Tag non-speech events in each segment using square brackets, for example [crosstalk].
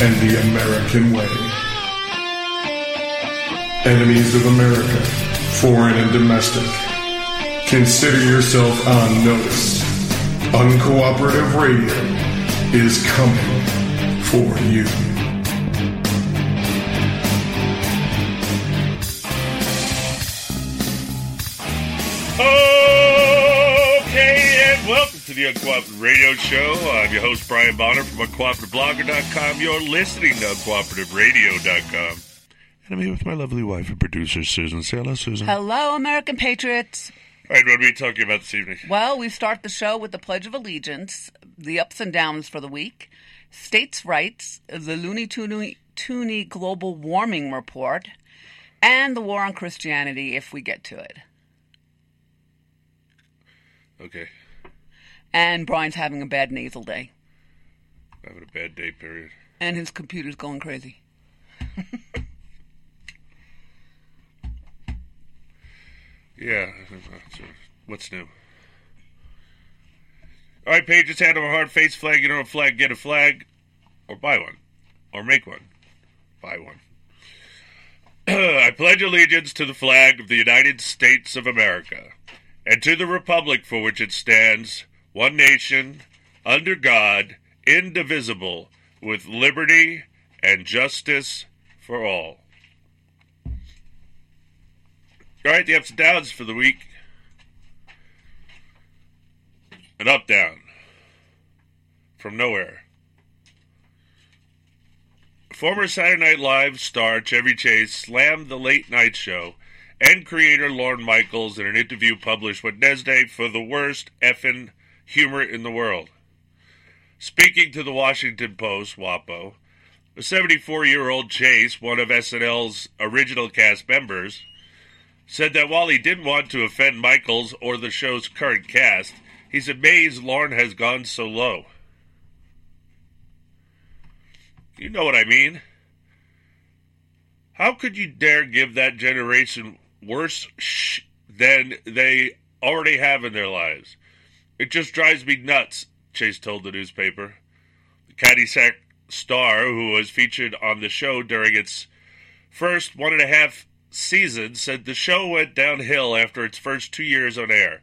and the American way. Enemies of America, foreign and domestic, consider yourself on notice. Uncooperative Radio is coming for you. To the Uncooperative Radio Show. I'm your host, Brian Bonner from UncooperativeBlogger.com. You're listening to UncooperativeRadio.com. And I'm here with my lovely wife and producer, Susan. Say hello, Susan. Hello, American Patriots. All right, what are we talking about this evening? Well, we start the show with the Pledge of Allegiance, the ups and downs for the week, states' rights, the Looney Tooney, Global Warming Report, and the war on Christianity if we get to it. Okay, And Brian's having a bad nasal day, having a bad day, period. and his computer's going crazy. [laughs] Yeah, what's new? All right, Paige, it's hand over heart, face flag, you know a flag, get a flag, or buy one, or make one. Buy one. [clears throat] I pledge allegiance to the flag of the United States of America and to the republic for which it stands, one nation, under God, indivisible, with liberty and justice for all. All right, the ups and downs for the week. An up down from nowhere. Former Saturday Night Live star Chevy Chase slammed the late night show and creator Lorne Michaels in an interview published Wednesday for the worst effing humor in the world. Speaking to the Washington Post, WAPO, the 74 year old Chase, one of SNL's original cast members, said that while he didn't want to offend Michaels or the show's current cast, he's amazed Lorne has gone so low. You know what I mean? How could you dare give that generation worse sh- than they already have in their lives? It just drives me nuts, Chase told the newspaper. The Caddyshack star, who was featured on the show during its first one and a half seasons, said the show went downhill after its first two years on air.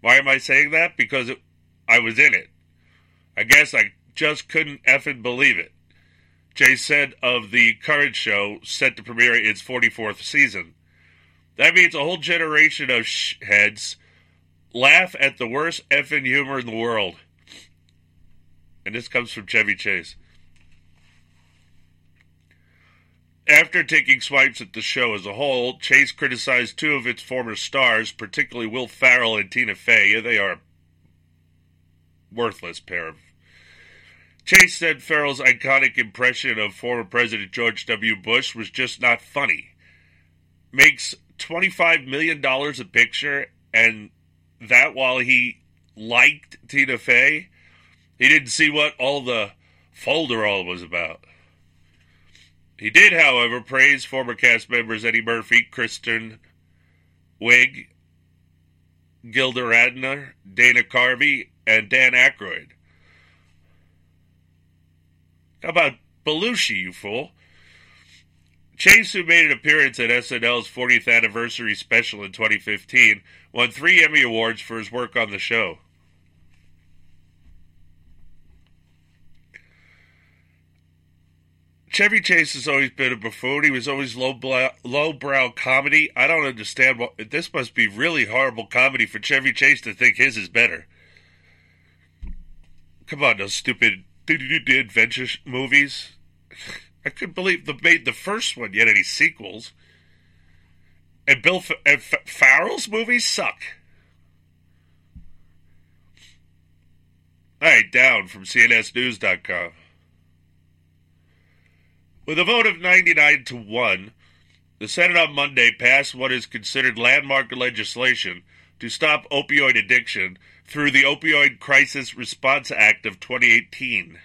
Why am I saying that? Because it, I was in it. I guess I just couldn't effing believe it. Jay said of the current show, set to premiere its 44th season. That means a whole generation of sh- heads laugh at the worst effing humor in the world. And this comes from Chevy Chase. After taking swipes at the show as a whole, Chase criticized two of its former stars, particularly Will Ferrell and Tina Fey. They are worthless pair of. Chase said Ferrell's iconic impression of former President George W. Bush was just not funny. Makes $25 million a picture, and that while he liked Tina Fey, he didn't see what all the folderol was about. He did, however, praise former cast members Eddie Murphy, Kristen Wiig, Gilda Radner, Dana Carvey, and Dan Aykroyd. How about Belushi, you fool? Chase, who made an appearance at SNL's 40th anniversary special in 2015, won three Emmy Awards for his work on the show. Chevy Chase has always been a buffoon. He was always low brow comedy. I don't understand what this must be really horrible comedy for Chevy Chase to think his is better. Come on, those stupid adventure movies. I couldn't believe they made the first one yet any sequels. And Bill F- and F- Ferrell's movies suck. All right, down from CNSNews.com. With a vote of 99 to 1, the Senate on Monday passed what is considered landmark legislation to stop opioid addiction through the Opioid Crisis Response Act of 2018.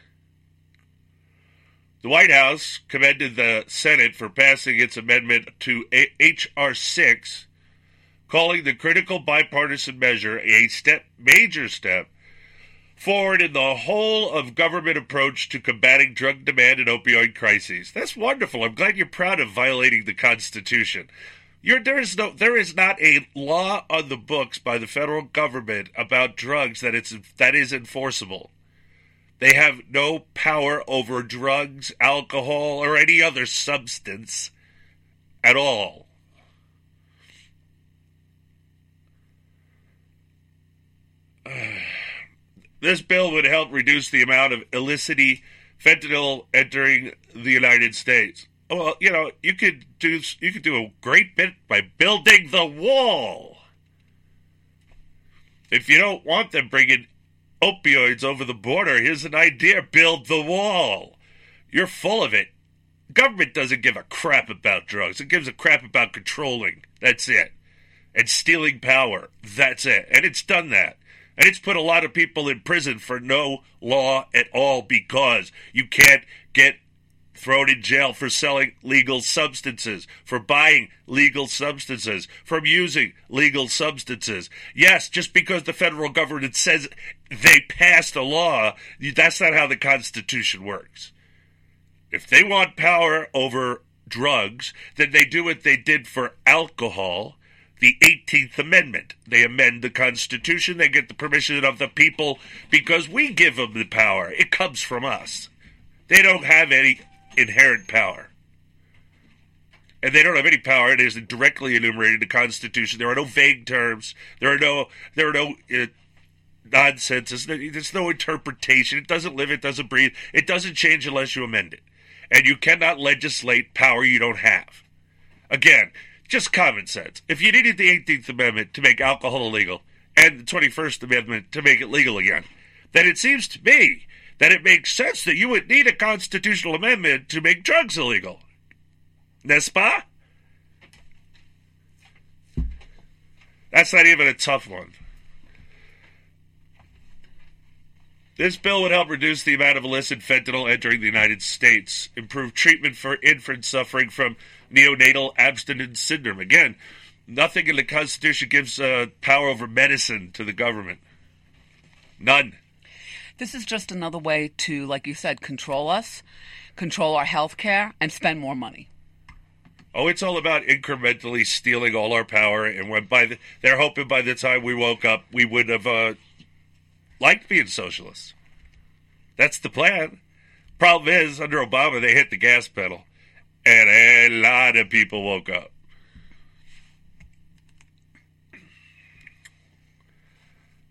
The White House commended the Senate for passing its amendment to H.R. 6, calling the critical bipartisan measure a step, major step forward in the whole of government approach to combating drug demand and opioid crises. That's wonderful. I'm glad you're proud of violating the Constitution. You're, there is no, there is not a law on the books by the federal government about drugs that it's that is enforceable. They have no power over drugs, alcohol, or any other substance at all. [sighs] This bill would help reduce the amount of illicit fentanyl entering the United States. Well, you know, you could do you could do a great bit by building the wall. If you don't want them bringing opioids over the border, here's an idea: build the wall. You're full of it. Government doesn't give a crap about drugs. It gives a crap about controlling. That's it. And stealing power. That's it. And it's done that. And it's put a lot of people in prison for no law at all because you can't get thrown in jail for selling legal substances, for buying legal substances, from using legal substances. Yes, just because the federal government says they passed a law, that's not how the Constitution works. If they want power over drugs, then they do what they did for alcohol the 18th Amendment. They amend the Constitution, they get the permission of the people because we give them the power. It comes from us. They don't have any inherent power. And they don't have any power. It isn't directly enumerated in the Constitution. There are no vague terms. There are no there are no uh, nonsense. There's, no interpretation. It doesn't live. It doesn't breathe. It doesn't change unless you amend it. And you cannot legislate power you don't have. Again, just common sense. If you needed the 18th Amendment to make alcohol illegal and the 21st Amendment to make it legal again, then it seems to me that it makes sense that you would need a constitutional amendment to make drugs illegal. N'est-ce pas? That's not even a tough one. This bill would help reduce the amount of illicit fentanyl entering the United States, improve treatment for infants suffering from neonatal abstinence syndrome. Again, nothing in the Constitution gives uh, power over medicine to the government. None. This is just another way to, like you said, control us, control our health care, and spend more money. Oh, it's all about incrementally stealing all our power, and when by the, they're hoping by the time we woke up, we would have uh, liked being socialists. That's the plan. Problem is, under Obama, they hit the gas pedal, and a lot of people woke up.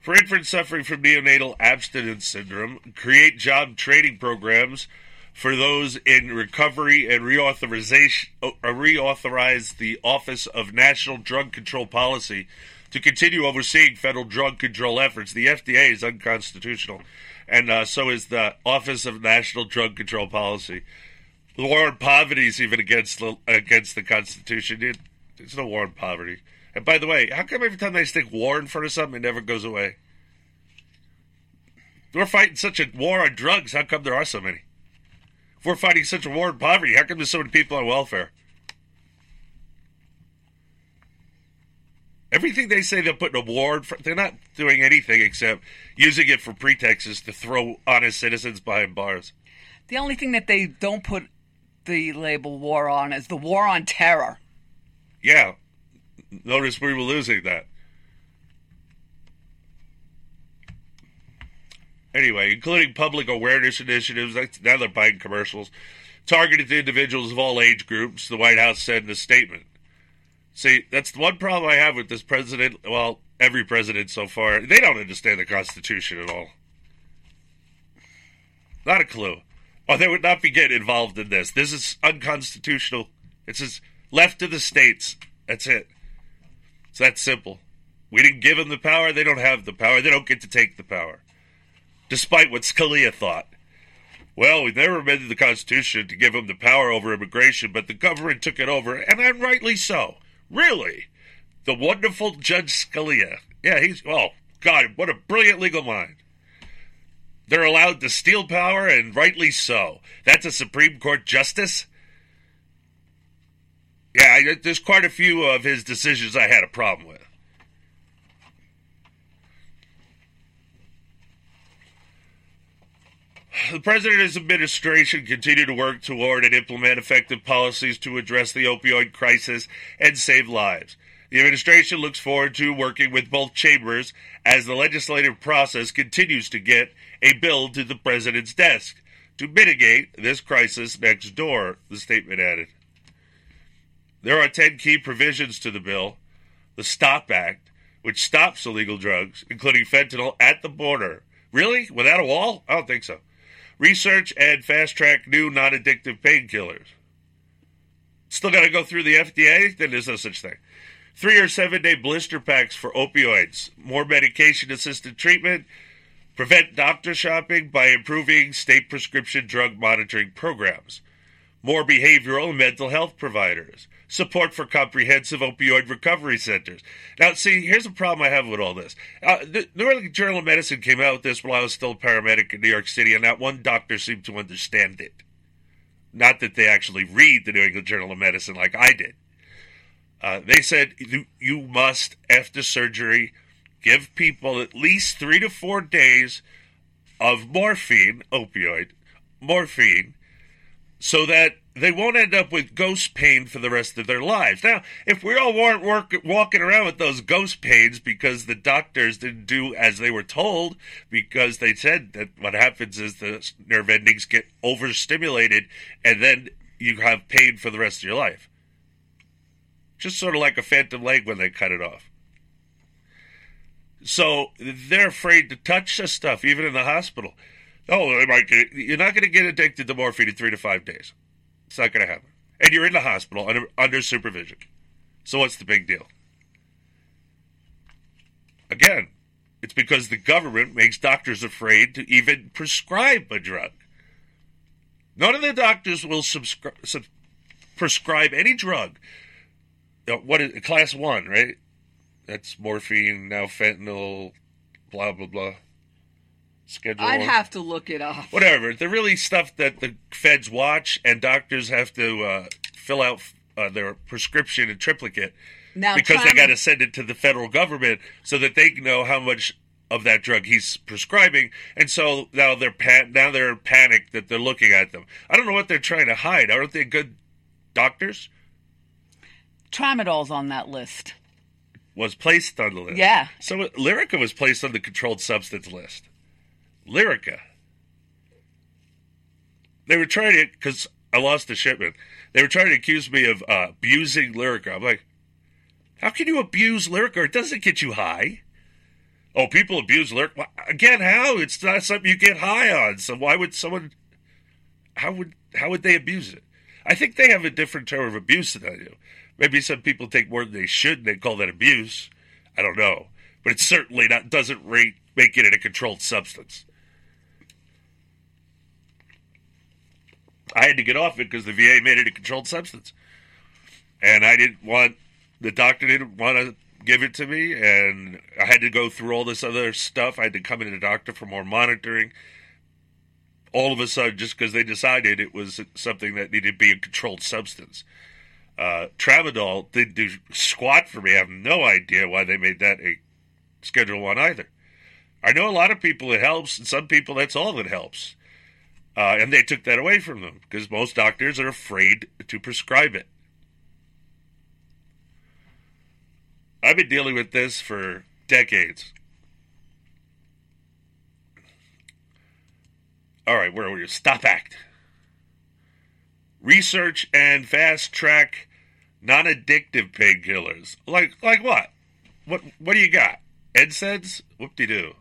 For infants suffering from neonatal abstinence syndrome, create job training programs for those in recovery and reauthorization, uh, reauthorize the Office of National Drug Control Policy to continue overseeing federal drug control efforts. The FDA is unconstitutional, and uh, so is the Office of National Drug Control Policy. The war on poverty is even against the, against the Constitution. It, there's no war on poverty. And by the way, how come every time they stick war in front of something, it never goes away? we're fighting such a war on drugs, how come there are so many? If we're fighting such a war on poverty, how come there's so many people on welfare? Everything they say they're putting a war, they're not doing anything except using it for pretexts to throw honest citizens behind bars. The only thing that they don't put the label war on is the war on terror. Yeah. Notice we were losing that. Anyway, including public awareness initiatives. Now they're buying commercials targeted to individuals of all age groups, the White House said in a statement. See, that's the one problem I have with this president. Well, every president so far. They don't understand the Constitution at all. Not a clue. Or they would not be getting involved in this. This is unconstitutional. It's just left to the states. That's it. It's that simple. We didn't give them the power. They don't have the power. They don't get to take the power. Despite what Scalia thought. Well, we never amended the Constitution to give them the power over immigration, but the government took it over, and then rightly so. Really? The wonderful Judge Scalia. Yeah, he's, oh, God, what a brilliant legal mind. They're allowed to steal power, and rightly so. That's a Supreme Court justice? I, there's quite a few of his decisions I had a problem with. The president and his administration continue to work toward and implement effective policies to address the opioid crisis and save lives. The administration looks forward to working with both chambers as the legislative process continues to get a bill to the president's desk to mitigate this crisis next door, the statement added. There are 10 key provisions to the bill. The STOP Act, which stops illegal drugs, including fentanyl, at the border. Really? Without a wall? I don't think so. Research and fast track new non addictive painkillers. Still got to go through the FDA? Then there's no such thing. Three or seven day blister packs for opioids, more medication assisted treatment, prevent doctor shopping by improving state prescription drug monitoring programs, more behavioral and mental health providers, support for comprehensive opioid recovery centers. Now, see, here's the problem I have with all this. Uh, the New England Journal of Medicine came out with this while I was still a paramedic in New York City, and not one doctor seemed to understand it. Not that they actually read the New England Journal of Medicine like I did. Uh, they said you, you must, after surgery, give people at least three to four days of morphine, opioid, morphine, so that they won't end up with ghost pain for the rest of their lives. Now, if we all weren't work, walking around with those ghost pains because the doctors didn't do as they were told, because they said that what happens is the nerve endings get overstimulated and then you have pain for the rest of your life. Just sort of like a phantom leg when they cut it off. So they're afraid to touch this stuff, even in the hospital. Oh, they might get, you're not going to get addicted to morphine in three to five days. It's not going to happen. And you're in the hospital under, under supervision. So what's the big deal? Again, it's because the government makes doctors afraid to even prescribe a drug. None of the doctors will subscri- sub- prescribe any drug. What is class one, right? That's morphine, now fentanyl, blah blah blah schedule? I'd have to look it up. Whatever. They're really stuff that the feds watch, and doctors have to uh, fill out uh, their prescription in triplicate now, because they got to send it to the federal government so that they know how much of that drug he's prescribing, and so now they're pan- now they're panicked that they're looking at them. I don't know what they're trying to hide. Aren't they good doctors? Tramadol's on that list. Was placed on the list. Yeah. So Lyrica was placed on the controlled substance list. Lyrica. They were trying to, because I lost the shipment, they were trying to accuse me of uh, abusing Lyrica. I'm like, how can you abuse Lyrica? It doesn't get you high. Oh, people abuse Lyrica. Again, how? It's not something you get high on. So why would someone, how would, how would they abuse it? I think they have a different term of abuse than I do. Maybe some people take more than they should and they call that abuse. I don't know. But it certainly not, doesn't rate, make it a controlled substance. I had to get off it because the VA made it a controlled substance, and I didn't want the doctor didn't want to give it to me, and I had to go through all this other stuff. I had to come in the doctor for more monitoring. All of a sudden, just because they decided it was something that needed to be a controlled substance. Uh, Tramadol didn't do squat for me. I have no idea why they made that a Schedule One either. I know a lot of people it helps, and some people that's all that helps. Uh, and they took that away from them because most doctors are afraid to prescribe it. I've been dealing with this for decades. All right, where are we? Stop Act. Research and fast track non-addictive painkillers. Like like what? What what do you got? NSAIDs? Whoop de doo.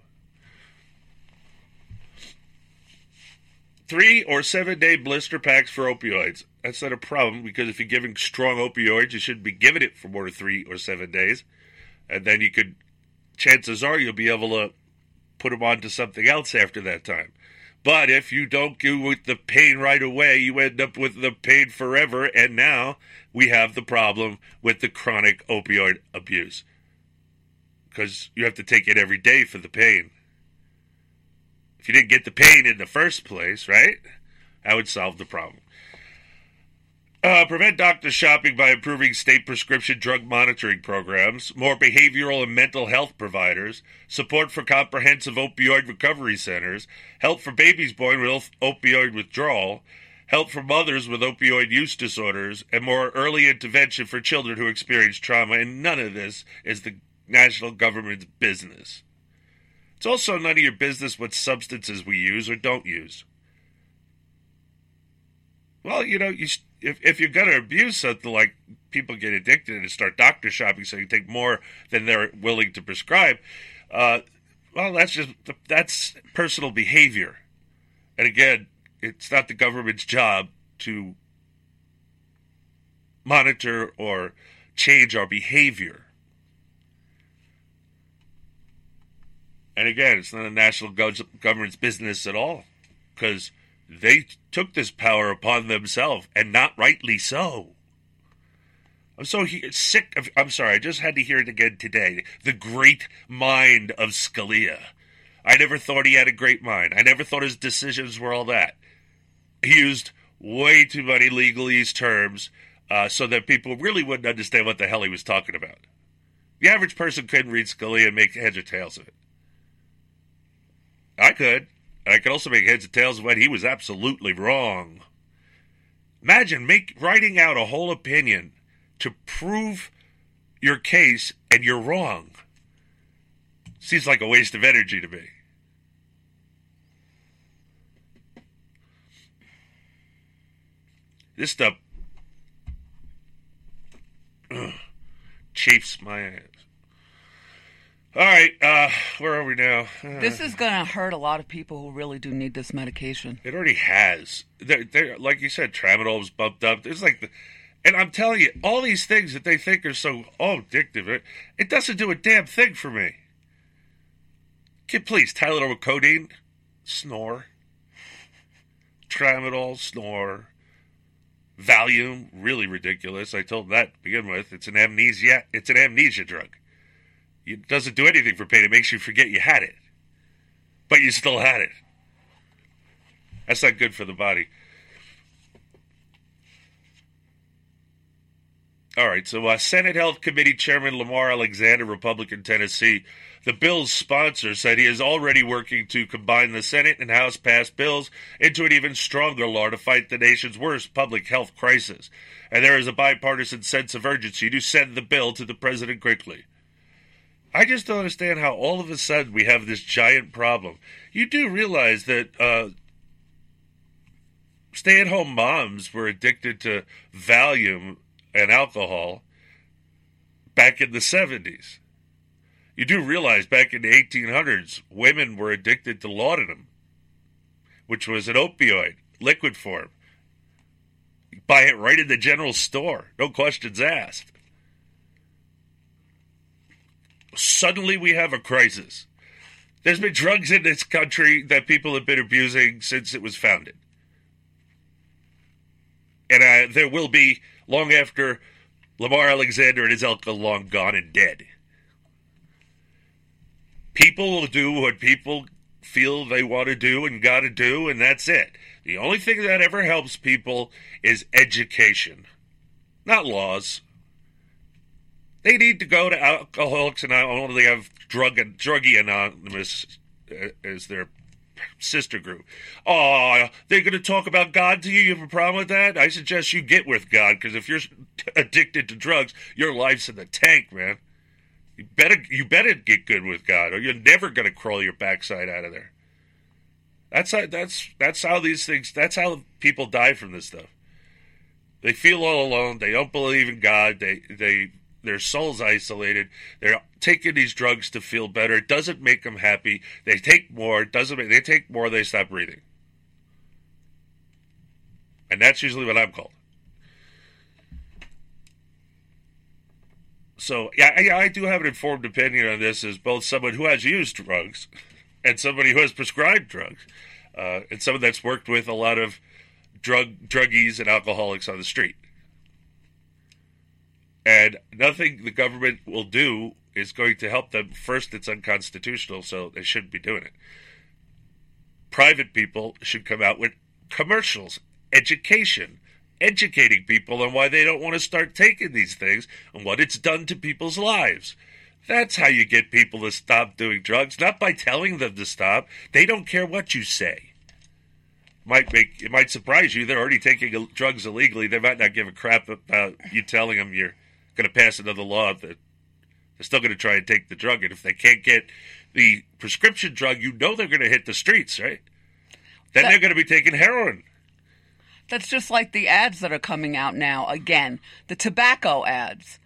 Three or seven day blister packs for opioids. That's not a problem because if you're giving strong opioids, you shouldn't be giving it for more than three or seven days. And then you could, chances are, you'll be able to put them onto something else after that time. But if you don't go with the pain right away, you end up with the pain forever. And now we have the problem with the chronic opioid abuse because you have to take it every day for the pain. If you didn't get the pain in the first place, right? That would solve the problem. Uh, prevent doctor shopping by improving state prescription drug monitoring programs, more behavioral and mental health providers, support for comprehensive opioid recovery centers, help for babies born with opioid withdrawal, help for mothers with opioid use disorders, and more early intervention for children who experience trauma. And none of this is the national government's business. It's also none of your business what substances we use or don't use. Well, you know, you if if you're going to abuse something like people get addicted and start doctor shopping, so you take more than they're willing to prescribe. Uh, well, that's just that's personal behavior, and again, it's not the government's job to monitor or change our behavior. And again, it's not the national government's business at all, because they took this power upon themselves, and not rightly so. I'm so he- sick of. I'm sorry, I just had to hear it again today. The great mind of Scalia. I never thought he had a great mind. I never thought his decisions were all that. He used way too many legalese terms uh, so that people really wouldn't understand what the hell he was talking about. The average person couldn't read Scalia and make heads or tails of it. I could. I could also make heads or tails of when he was absolutely wrong. Imagine make, writing out a whole opinion to prove your case and you're wrong. Seems like a waste of energy to me. This stuff chafes my ass. All right, uh, where are we now? Uh, This is going to hurt a lot of people who really do need this medication. It already has. They're, they're, like you said, tramadol's bumped up. It's like, the, and I'm telling you, all these things that they think are so oh addictive, it, it doesn't do a damn thing for me. Kid, please, Tylenol with codeine, snore. Tramadol, snore. Valium, really ridiculous. I told them that to begin with. It's an amnesia. It's an amnesia drug. It doesn't do anything for pain. It makes you forget you had it, but you still had it. That's not good for the body. All right, so uh, Senate Health Committee Chairman Lamar Alexander, Republican Tennessee, the bill's sponsor, said he is already working to combine the Senate and House passed bills into an even stronger law to fight the nation's worst public health crisis. And there is a bipartisan sense of urgency to send the bill to the president quickly. I just don't understand how all of a sudden we have this giant problem. You do realize that uh, stay at home moms were addicted to Valium and alcohol back in the 70s. You do realize back in the 1800s, women were addicted to laudanum, which was an opioid, liquid form. You buy it right in the general store, no questions asked. Suddenly we have a crisis. There's been drugs in this country that people have been abusing since it was founded. And uh, there will be long after Lamar Alexander and his ilk are long gone and dead. People will do what people feel they want to do and got to do, and that's it. The only thing that ever helps people is education, not laws. They need to go to Alcoholics Anonymous. They have Drug and Druggy Anonymous uh, as their sister group. Oh, they're going to talk about God to you. You have a problem with that? I suggest you get with God because if you're addicted to drugs, your life's in the tank, man. You better you better get good with God, or you're never going to crawl your backside out of there. That's how that's that's how these things. That's how people die from this stuff. They feel all alone. They don't believe in God. They they their soul's isolated. They're taking these drugs to feel better. It doesn't make them happy. They take more. It doesn't make, they take more. They stop breathing. And that's usually what I'm called. So yeah, yeah, I do have an informed opinion on this as both someone who has used drugs [laughs] and somebody who has prescribed drugs, uh, and someone that's worked with a lot of drug druggies and alcoholics on the street. And nothing the government will do is going to help them. First, it's unconstitutional, so they shouldn't be doing it. Private people should come out with commercials, education, educating people on why they don't want to start taking these things and what it's done to people's lives. That's how you get people to stop doing drugs, not by telling them to stop. They don't care what you say. Might make it might surprise you. They're already taking drugs illegally. They might not give a crap about you telling them you're going to pass another law that they're still going to try and take the drug. And if they can't get the prescription drug, you know they're going to hit the streets, right? Then That- they're going to be taking heroin. That's just like the ads that are coming out now again, the tobacco ads.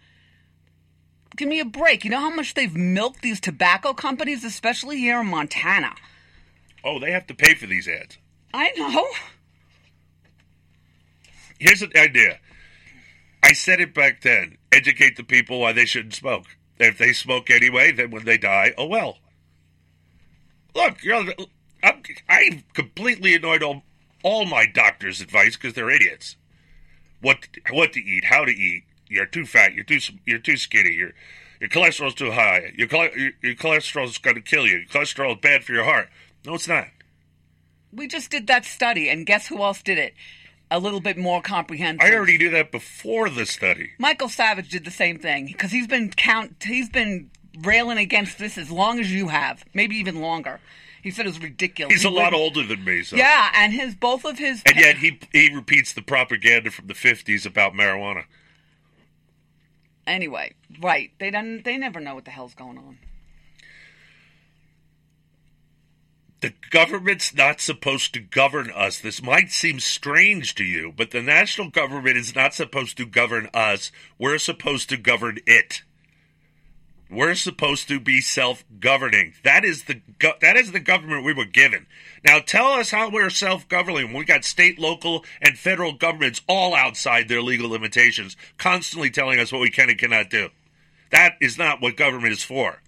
Give me a break. You know how much they've milked these tobacco companies, especially here in Montana? Oh, they have to pay for these ads. I know. Here's an idea. I said it back then. Educate the people why they shouldn't smoke. If they smoke anyway, then when they die, oh well. Look, you're, I'm, I completely annoyed all, all my doctor's advice because they're idiots. What what to eat, how to eat. You're too fat. You're too you're too skinny. Your your cholesterol's too high. Your your, cholesterol's going to kill you. Your cholesterol is bad for your heart. No, it's not. We just did that study, and guess who else did it? A little bit more comprehensive. I already knew that before the study. Michael Savage did the same thing because he's been count. He's been railing against this as long as you have, maybe even longer. He said it was ridiculous. He's He a lot older than me, so Yeah, and his both of his And yet he he repeats the propaganda from the fifties about marijuana. anyway, right? They don't. They never know what the hell's going on. The government's not supposed to govern us. This might seem strange to you, but the national government is not supposed to govern us. We're supposed to govern it. We're supposed to be self-governing. That is the go- that is the government we were given. Now tell us how we're self-governing. We got state, local, and federal governments all outside their legal limitations, constantly telling us what we can and cannot do. That is not what government is for.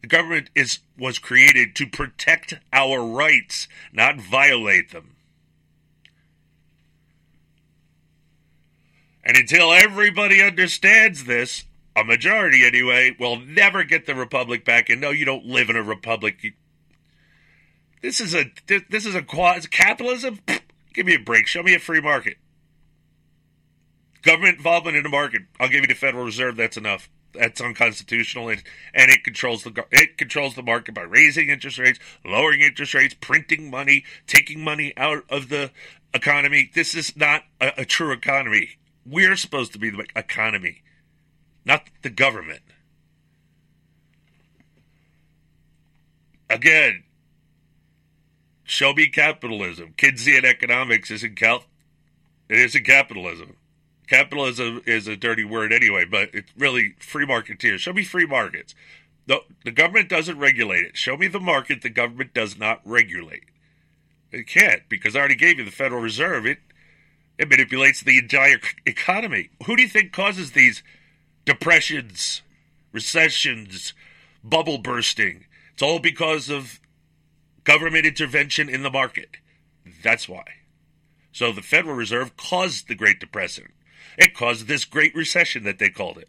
The government is was created to protect our rights, not violate them. And until everybody understands this, a majority anyway, will never get the republic back. And no, you don't live in a republic. This is a this is a quasi capitalism. Give me a break. Show me a free market. Government involvement in the market. I'll give you the Federal Reserve. That's enough. That's unconstitutional, and, and it controls the it controls the market by raising interest rates, lowering interest rates, printing money, taking money out of the economy. This is not a, a true economy. We're supposed to be the economy, not the government. Again, show me capitalism. Keynesian economics isn't cal- it isn't capitalism. Capitalism is a dirty word anyway, but it's really free marketeers. Show me free markets. The, the government doesn't regulate it. Show me the market the government does not regulate. It can't because I already gave you the Federal Reserve. It it manipulates the entire economy. Who do you think causes these depressions, recessions, bubble bursting? It's all because of government intervention in the market. That's why. So the Federal Reserve caused the Great Depression. It caused this Great Recession that they called it.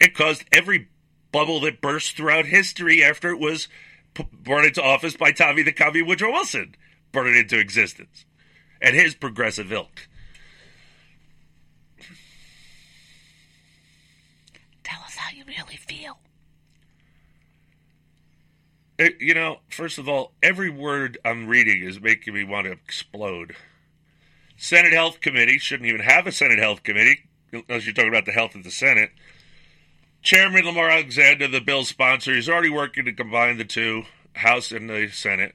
It caused every bubble that burst throughout history after it was p- brought into office by Tommy the Commie Woodrow Wilson, brought it into existence, and his progressive ilk. Tell us how you really feel. It- you know, first of all, every word I'm reading is making me want to explode. Senate Health Committee shouldn't even have a Senate Health Committee unless you're talking about the health of the Senate. Chairman Lamar Alexander, the bill's sponsor, is already working to combine the two, House and the Senate.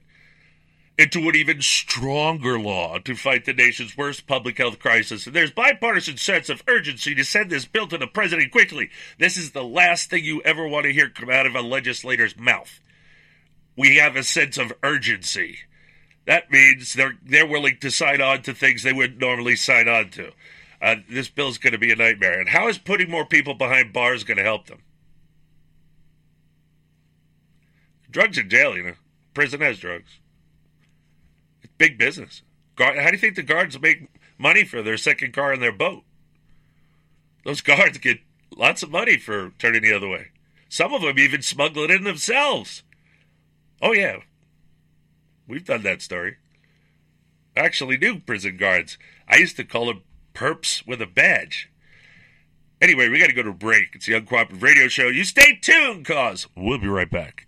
into an even stronger law to fight the nation's worst public health crisis. And there's bipartisan sense of urgency to send this bill to the president quickly. This is the last thing you ever want to hear come out of a legislator's mouth. We have a sense of urgency. That means they're they're willing to sign on to things they wouldn't normally sign on to. Uh, this bill's going to be a nightmare. And how is putting more people behind bars going to help them? Drugs in jail, you know. Prison has drugs. It's big business. Guard, how do you think the guards make money for their second car and their boat? Those [laughs] guards get lots of money for turning the other way. Some of them even smuggle it in themselves. Oh, yeah. We've done that story. I actually knew prison guards. I used to call them perps with a badge. Anyway, we got to go to a break. It's the Uncooperative Radio Show. You stay tuned, cause we'll be right back.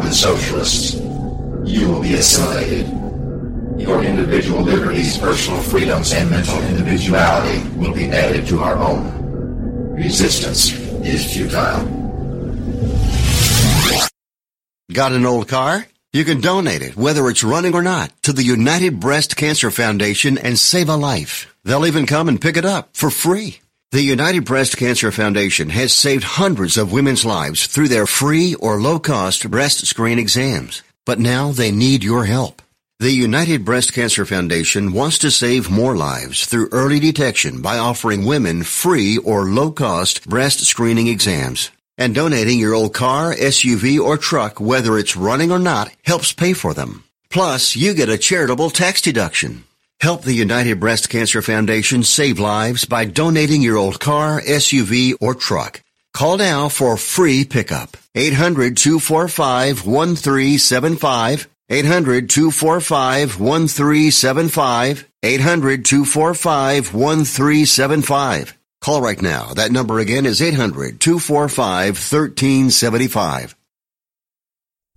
The socialists. You will be assimilated. Your individual liberties, personal freedoms, and mental individuality will be added to our own. Resistance is futile. Got an old car? You can donate it, whether it's running or not, to the United Breast Cancer Foundation and save a life. They'll even come and pick it up for free. The United Breast Cancer Foundation has saved hundreds of women's lives through their free or low-cost breast screen exams. But now they need your help. The United Breast Cancer Foundation wants to save more lives through early detection by offering women free or low-cost breast screening exams. And donating your old car, SUV, or truck, whether it's running or not, helps pay for them. Plus, you get a charitable tax deduction. Help the United Breast Cancer Foundation save lives by donating your old car, SUV, or truck. Call now for free pickup. 800-245-1375. 800-245-1375. 800-245-1375. Call right now. That number again is 800-245-1375.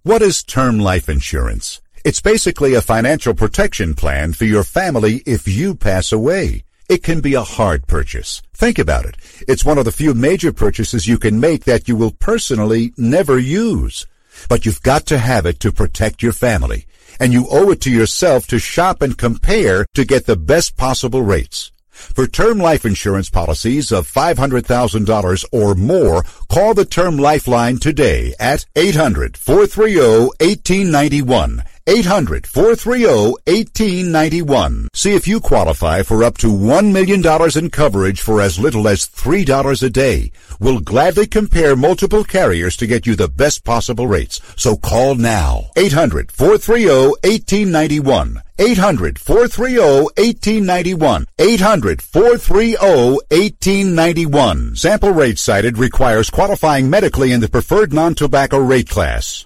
What is term life insurance? It's basically a financial protection plan for your family if you pass away. It can be a hard purchase. Think about it. It's one of the few major purchases you can make that you will personally never use. But you've got to have it to protect your family. And you owe it to yourself to shop and compare to get the best possible rates. For term life insurance policies of $500,000 or more, call the Term Lifeline today at 800-430-1891. 800-430-1891. See if you qualify for up to $1 million in coverage for as little as $3 a day. We'll gladly compare multiple carriers to get you the best possible rates. So call now. 800-430-1891. 800-430-1891. 800-430-1891. Sample rate cited requires qualifying medically in the preferred non-tobacco rate class.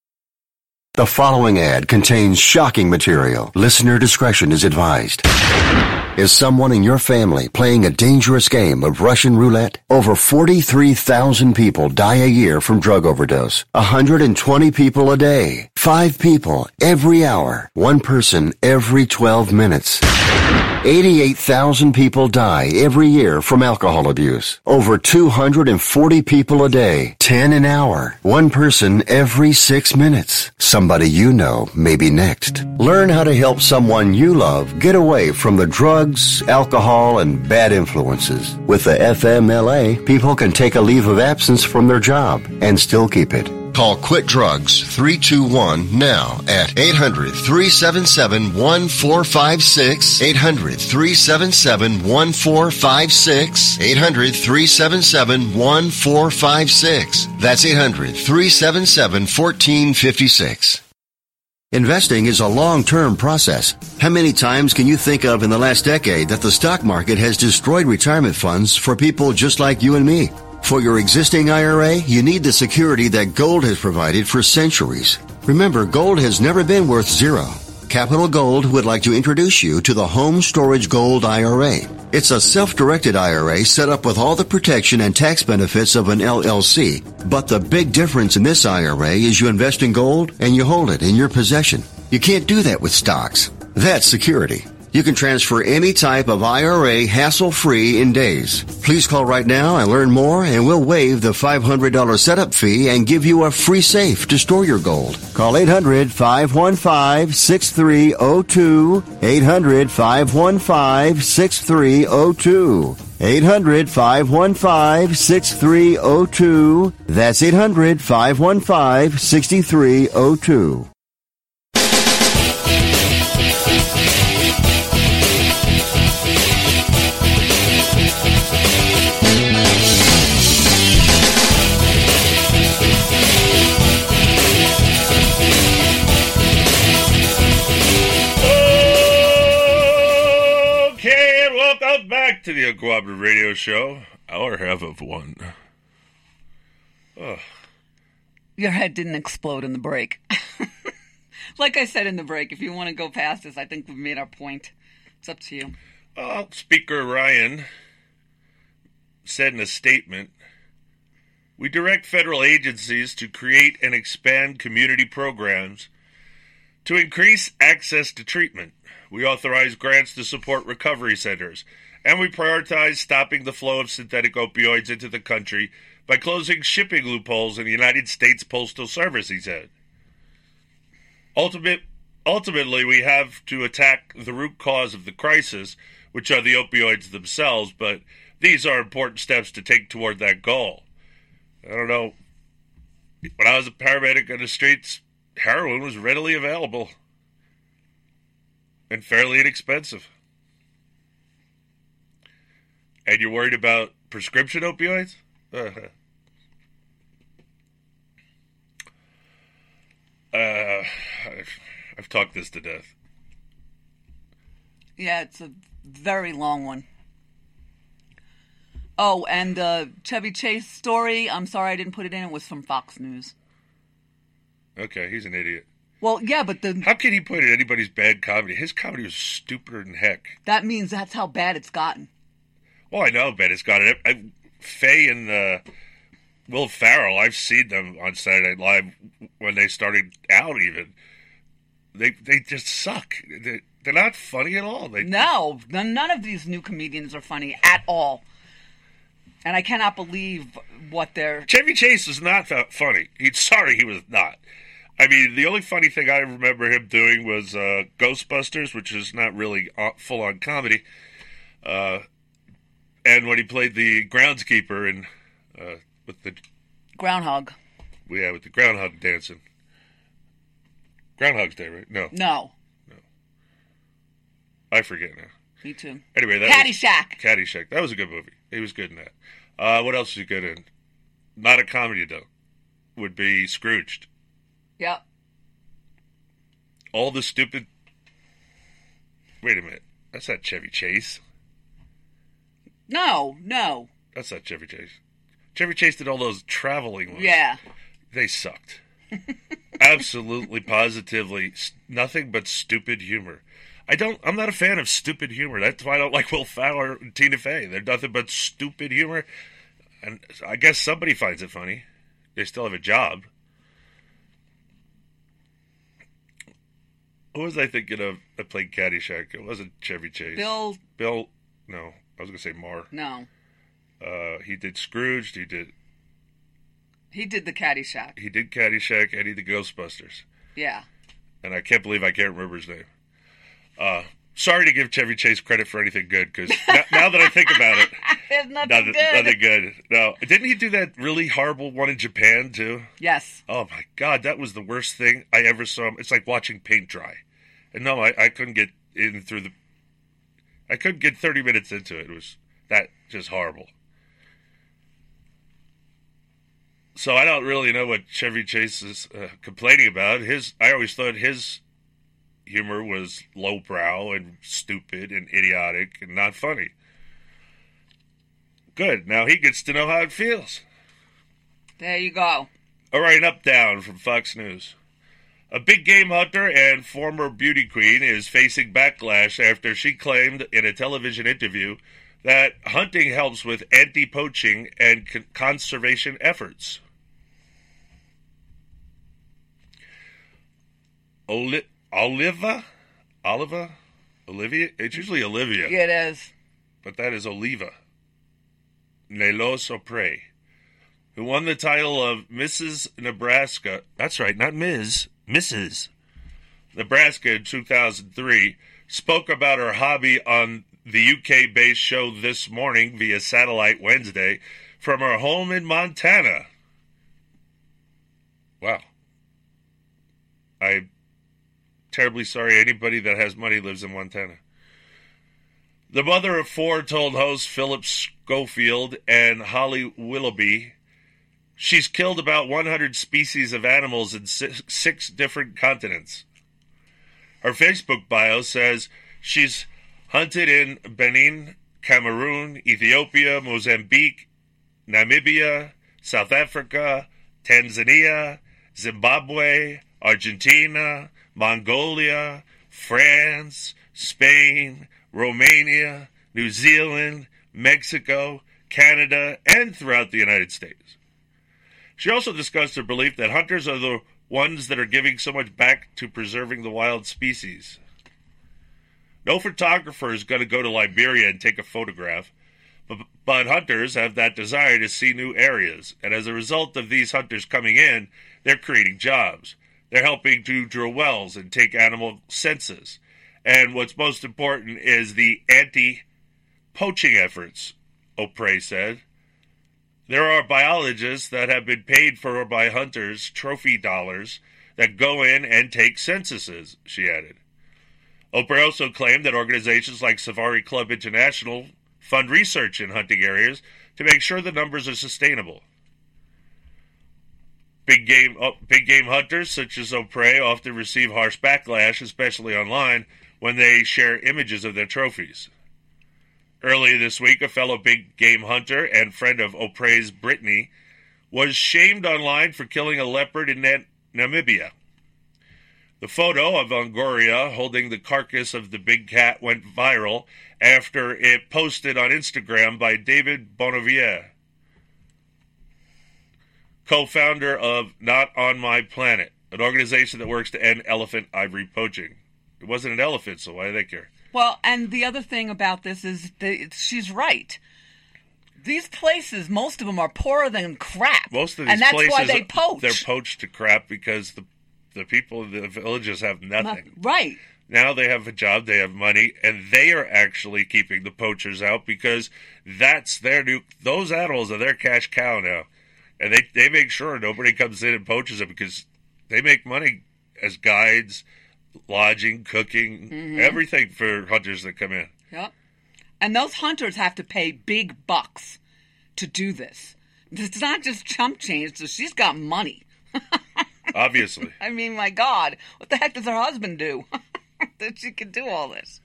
The following ad contains shocking material. Listener discretion is advised. Is someone in your family playing a dangerous game of Russian roulette? Over 43,000 people die a year from drug overdose. 120 people a day. Five people every hour. One person every 12 minutes. 88,000 people die every year from alcohol abuse. Over 240 people a day. 10 an hour. One person every six minutes. Somebody you know may be next. Learn how to help someone you love get away from the drugs, alcohol, and bad influences. With the FMLA, people can take a leave of absence from their job and still keep it. Call Quit Drugs 321 now at 800 377 1456. 800 377 1456. 800 377 1456. That's 800 377 1456. Investing is a long-term process. How many times can you think of in the last decade that the stock market has destroyed retirement funds for people just like you and me? For your existing IRA, you need the security that gold has provided for centuries. Remember, gold has never been worth zero. Capital Gold would like to introduce you to the Home Storage Gold IRA. It's a self-directed IRA set up with all the protection and tax benefits of an LLC. But the big difference in this IRA is you invest in gold and you hold it in your possession. You can't do that with stocks. That's security. You can transfer any type of IRA hassle free in days. Please call right now and learn more, and we'll waive the $500 setup fee and give you a free safe to store your gold. Call 800 515 6302. 800 515 6302. 800 515 6302. That's 800 515 6302. The Uncooperative Radio Show. Our half of one. Your head didn't explode in the break. [laughs] like I said in the break, if you want to go past this, I think we've made our point. It's up to you. Well, Speaker Ryan said in a statement We direct federal agencies to create and expand community programs to increase access to treatment. We authorize grants to support recovery centers, and we prioritize stopping the flow of synthetic opioids into the country by closing shipping loopholes in the United States Postal Service, he said. Ultimate, ultimately, we have to attack the root cause of the crisis, which are the opioids themselves, but these are important steps to take toward that goal. I don't know. When I was a paramedic on the streets, heroin was readily available and fairly inexpensive. And you're worried about prescription opioids? Uh-huh. [laughs] Uh, I've, I've talked this to death. Yeah, it's a very long one. Oh, and the Chevy Chase story, I'm sorry I didn't put it in. It was from Fox News. Okay, he's an idiot. Well, yeah, but the How can he point at anybody's bad comedy? His comedy was stupider than heck. that means that's how bad it's gotten. Well, I know, but it's got it. I, Fey and uh, Will Ferrell, I've seen them on Saturday Night Live when they started out. Even they they just suck. They, they're not funny at all. They No, none of these new comedians are funny at all. And I cannot believe what they're. Chevy Chase is not that funny. He's sorry he was not. I mean, the only funny thing I remember him doing was uh, Ghostbusters, which is not really full on comedy. Uh, and when he played the groundskeeper and uh, with the Groundhog. yeah with the groundhog dancing. Groundhog's Day, right? No, No. I forget now. Me too. Anyway, that Caddyshack. was Caddyshack. That was a good movie. He was good in that. Uh, what else is he good in? Not a comedy though. Would be Scrooged. Yep. All the stupid. Wait a minute. That's not Chevy Chase. No, no. That's not Chevy Chase. Chevy Chase did all those traveling ones. Yeah. They sucked. [laughs] absolutely positively nothing but stupid humor. I don't. I'm not a fan of stupid humor. That's why I don't like Will Fowler and Tina Fey. They're nothing but stupid humor, and I guess somebody finds it funny. They still have a job. What was I thinking of? I played Caddyshack. It wasn't Chevy Chase. Bill, Bill. No, I was gonna say Marr. no, Uh, he did Scrooge. He did. he did the Caddyshack. He did Caddyshack, and he did the Ghostbusters. Yeah. and I can't believe I can't remember his name. Uh, sorry to give Chevy Chase credit for anything good because [laughs] now, now that I think about it, [laughs] There's nothing nothing, good. nothing good. No, didn't he do that really horrible one in Japan too? Yes. Oh my god, that was the worst thing I ever saw. It's like watching paint dry. And no, I, I couldn't get in through the. I couldn't get thirty minutes into it. It was that just horrible. So I don't really know what Chevy Chase is uh, complaining about. His, I always thought his humor was lowbrow and stupid and idiotic and not funny. Good. Now he gets to know how it feels. There you go. All right, up down from Fox News. A big game hunter and former beauty queen is facing backlash after she claimed in a television interview that hunting helps with anti poaching and con- conservation efforts. Oli- Oliva? Oliva? Olivia? It's usually Olivia, It is. but that is Oliva. Nalos Opre who won the title of Mrs. Nebraska. That's right, not Ms., Mrs. Nebraska in 2003, spoke about her hobby on the UK based show This Morning via satellite Wednesday from her home in Montana. Wow. I'm terribly sorry anybody that has money lives in Montana. The mother of four told host Philip Schofield and Holly Willoughby She's killed about 100 species of animals in six, different continents. Her Facebook bio says she's hunted in Benin, Cameroon, Ethiopia, Mozambique, Namibia, South Africa, Tanzania, Zimbabwe, Argentina, Mongolia, France, Spain, Romania, New Zealand, Mexico, Canada, and throughout the United States. She also discussed her belief that hunters are the ones that are giving so much back to preserving the wild species. No photographer is going to go to Liberia and take a photograph, but, but hunters have that desire to see new areas, and as a result of these hunters coming in, they're creating jobs. They're helping to drill wells and take animal census. And what's most important is the anti poaching efforts, Opre said. There are biologists that have been paid for by hunters trophy dollars that go in and take censuses, she added. Opre also claimed that organizations like Safari Club International fund research in hunting areas to make sure the numbers are sustainable. Big game, oh, big game hunters such as Opre often receive harsh backlash, especially online, when they share images of their trophies. Earlier this week, a fellow big game hunter and friend of Opre's, Brittany, was shamed online for killing a leopard in Nam- Namibia. The photo of Longoria holding the carcass of the big cat went viral after it posted on Instagram by David Bonavier, co-founder of Not on My Planet, an organization that works to end elephant ivory poaching. It wasn't an elephant, so why do they care? Well, and the other thing about this is that she's right. These places, most of them are poorer than crap. Most of these and that's places, why they poach. They're poached to crap because the the people in the villages have nothing. right. Now they have a job, they have money, and they are actually keeping the poachers out because that's their new. Those animals are their cash cow now, and they they make sure nobody comes in and poaches them because they make money as guides, lodging, cooking, Mhm. everything for hunters that come in. Yep. And those hunters have to pay big bucks to do this. It's not just chump change, so she's got money. [laughs] Obviously, I mean, my God, what the heck does her husband do [laughs] that she can do all this?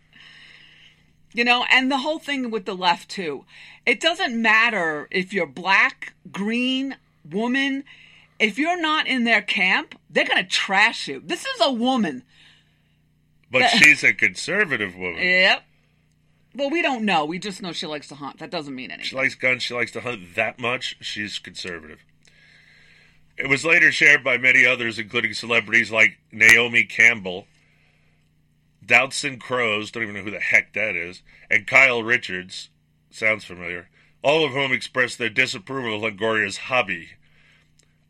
You know, and the whole thing with the left, too. It doesn't matter if you're black, green, woman. If you're not in their camp, they're going to trash you. This is a woman. But she's a conservative woman. Yep. Well, we don't know. We just know she likes to hunt. That doesn't mean anything. She likes guns. She likes to hunt that much. She's conservative. It was later shared by many others, including celebrities like Naomi Campbell, Dowdson Crows, don't even know who the heck that is, and Kyle Richards, sounds familiar, all of whom expressed their disapproval of Longoria's hobby.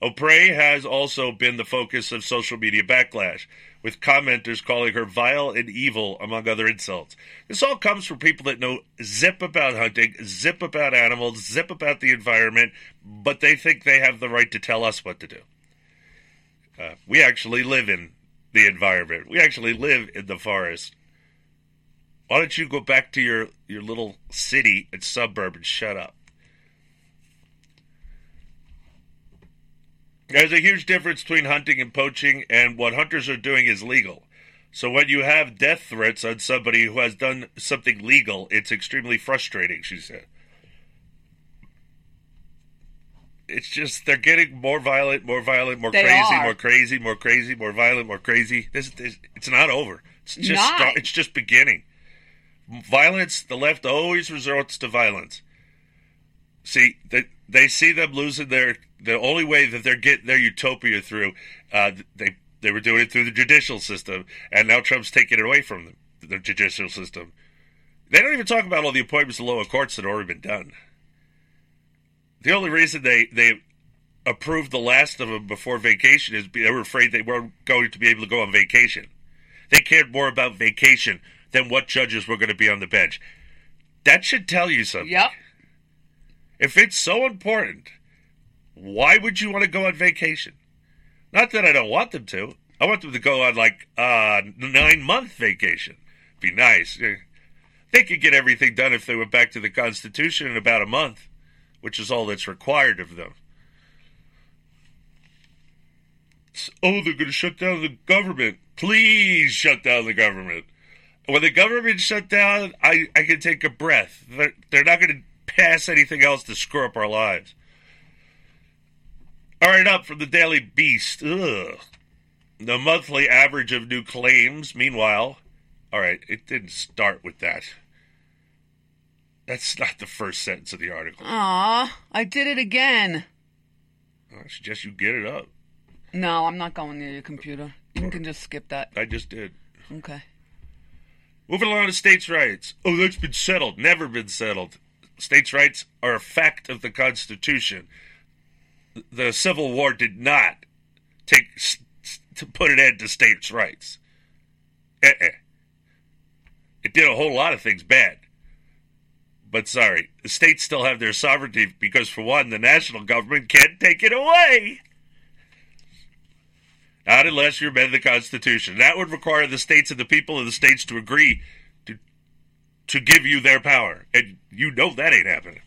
Opre has also been the focus of social media backlash, with commenters calling her vile and evil, among other insults. This all comes from people that know zip about hunting, zip about animals, zip about the environment, but they think they have the right to tell us what to do. Uh, we actually live in the environment. We actually live in the forest. Why don't you go back to your, your little city and suburb and shut up? There's a huge difference between hunting and poaching, and what hunters are doing is legal. So when you have death threats on somebody who has done something legal, it's extremely frustrating, she said. It's just they're getting more violent, more violent, more They crazy, are. more crazy, more crazy, more violent, more crazy. This, this it's not over. It's just start, it's just beginning. Violence, the left always resorts to violence. See, they, they see them losing their the only way that they're getting their utopia through. Uh, they they were doing it through the judicial system, and now Trump's taking it away from them, the judicial system. They don't even talk about all the appointments to lower courts that have already been done. The only reason they they approved the last of them before vacation is they were afraid they weren't going to be able to go on vacation. They cared more about vacation than what judges were going to be on the bench. That should tell you something. Yep. If it's so important, why would you want to go on vacation? Not that I don't want them to. I want them to go on like uh nine month vacation. Be nice. They could get everything done if they went back to the Constitution in about a month, which is all that's required of them. Oh, they're going to shut down the government. Please shut down the government. When the government shut down, I, I can take a breath. They're, they're not going to pass anything else to screw up our lives. All right, up from the Daily Beast. Ugh. The monthly average of new claims, meanwhile, all right, it didn't start with that. That's not the first sentence of the article. Aw, I did it again. I suggest you get it up. No, I'm not going near your computer. You can just skip that. I just did. Okay. Moving along to states' rights. Oh, that's been settled. Never been settled. States' rights are a fact of the Constitution. The Civil War did not take to put an end to states' rights. Uh-uh. It did a whole lot of things bad. But sorry, the states still have their sovereignty because, for one, the national government can't take it away. Not unless you amend the Constitution. That would require the states and the people of the states to agree to give you their power, and you know that ain't happening.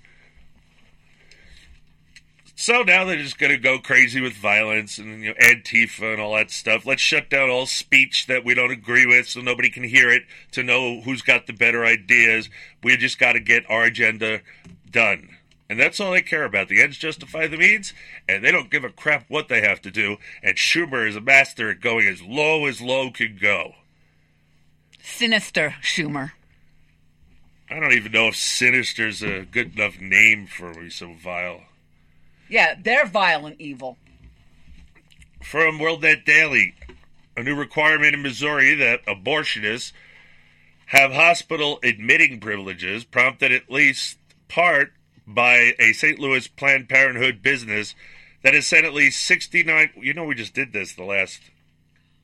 So now they're just going to go crazy with violence and you know, Antifa and all that stuff. Let's shut down all speech that we don't agree with so nobody can hear it to know who's got the better ideas. We just got to get our agenda done. And that's all they care about. The ends justify the means, and they don't give a crap what they have to do. And Schumer is a master at going as low as low can go. Sinister Schumer. I don't even know if Sinister's a good enough name for me, so vile. Yeah, they're violent evil. From WorldNet Daily, a new requirement in Missouri that abortionists have hospital admitting privileges prompted at least part by a St. Louis Planned Parenthood business that has sent at least 69. You know, we just did this the last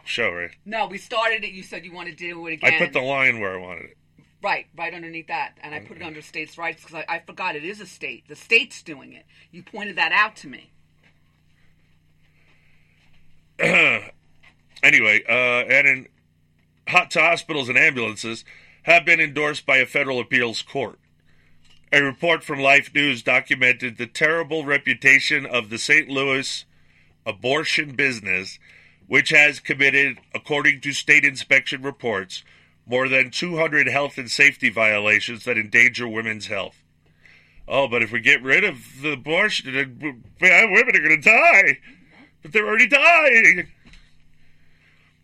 show, right? No, we started it. You said you wanted to do it again. I put the line where I wanted it. Right, right underneath that. And I put it under states' rights because I, I forgot it is a state. The state's doing it. You pointed that out to me. [clears throat] Anyway, uh, and in hot to hospitals and ambulances have been endorsed by a federal appeals court. A report from Life News documented the terrible reputation of the St. Louis abortion business, which has committed, according to state inspection reports, more than 200 health and safety violations that endanger women's health. Oh, but if we get rid of the abortion, women are going to die. but they're already dying.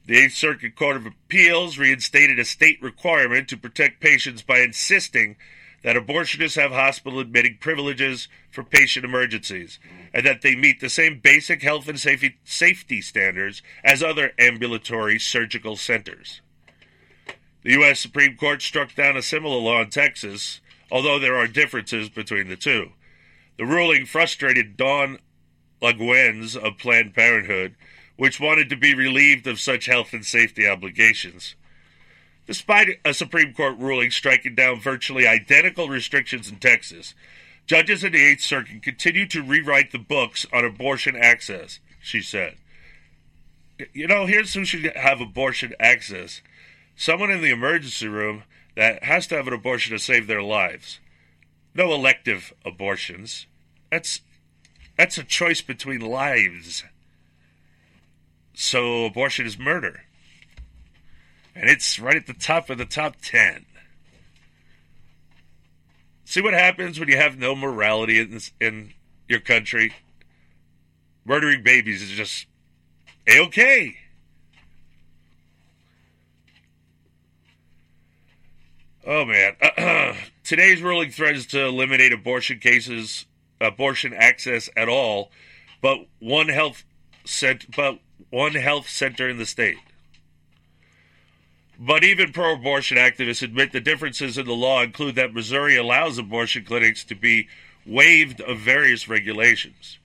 The Eighth Circuit Court of Appeals reinstated a state requirement to protect patients by insisting that abortionists have hospital admitting privileges for patient emergencies and that they meet the same basic health and safety, safety standards as other ambulatory surgical centers. The U.S. Supreme Court struck down a similar law in Texas, although there are differences between the two. The ruling frustrated Dawn Laguens of Planned Parenthood, which wanted to be relieved of such health and safety obligations. Despite a Supreme Court ruling striking down virtually identical restrictions in Texas, judges in the Eighth Circuit continue to rewrite the books on abortion access, she said. You know, here's who should have abortion access someone in the emergency room that has to have an abortion to save their lives. No elective abortions. That's that's a choice between lives. So abortion is murder. And it's right at the top of the top 10. See what happens when you have no morality in, this, in your country? Murdering babies is just a-okay. Oh man, [clears throat] today's ruling threatens to eliminate abortion cases, abortion access at all, but one health cent- but one health center in the state. But even pro abortion activists admit the differences in the law include that Missouri allows abortion clinics to be waived of various regulations.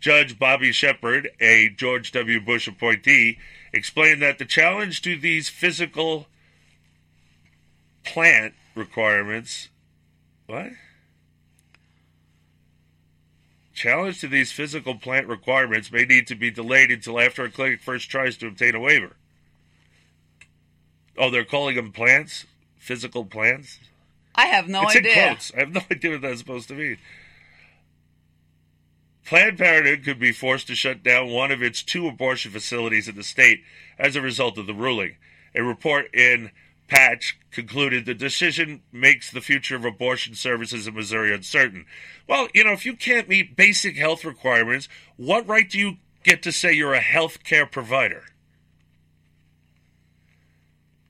Judge Bobby Shepherd, a George W. Bush appointee, explained that the challenge to these physical plant requirements. What? Challenge to these physical plant requirements may need to be delayed until after a clinic first tries to obtain a waiver. Oh, they're calling them plants? Physical plants? I have no it's idea. in quotes. I have no [laughs] idea what that's supposed to mean. Planned Parenthood could be forced to shut down one of its two abortion facilities in the state as a result of the ruling. A report in Patch concluded the decision makes the future of abortion services in Missouri uncertain. Well, you know, if you can't meet basic health requirements, what right do you get to say you're a health care provider?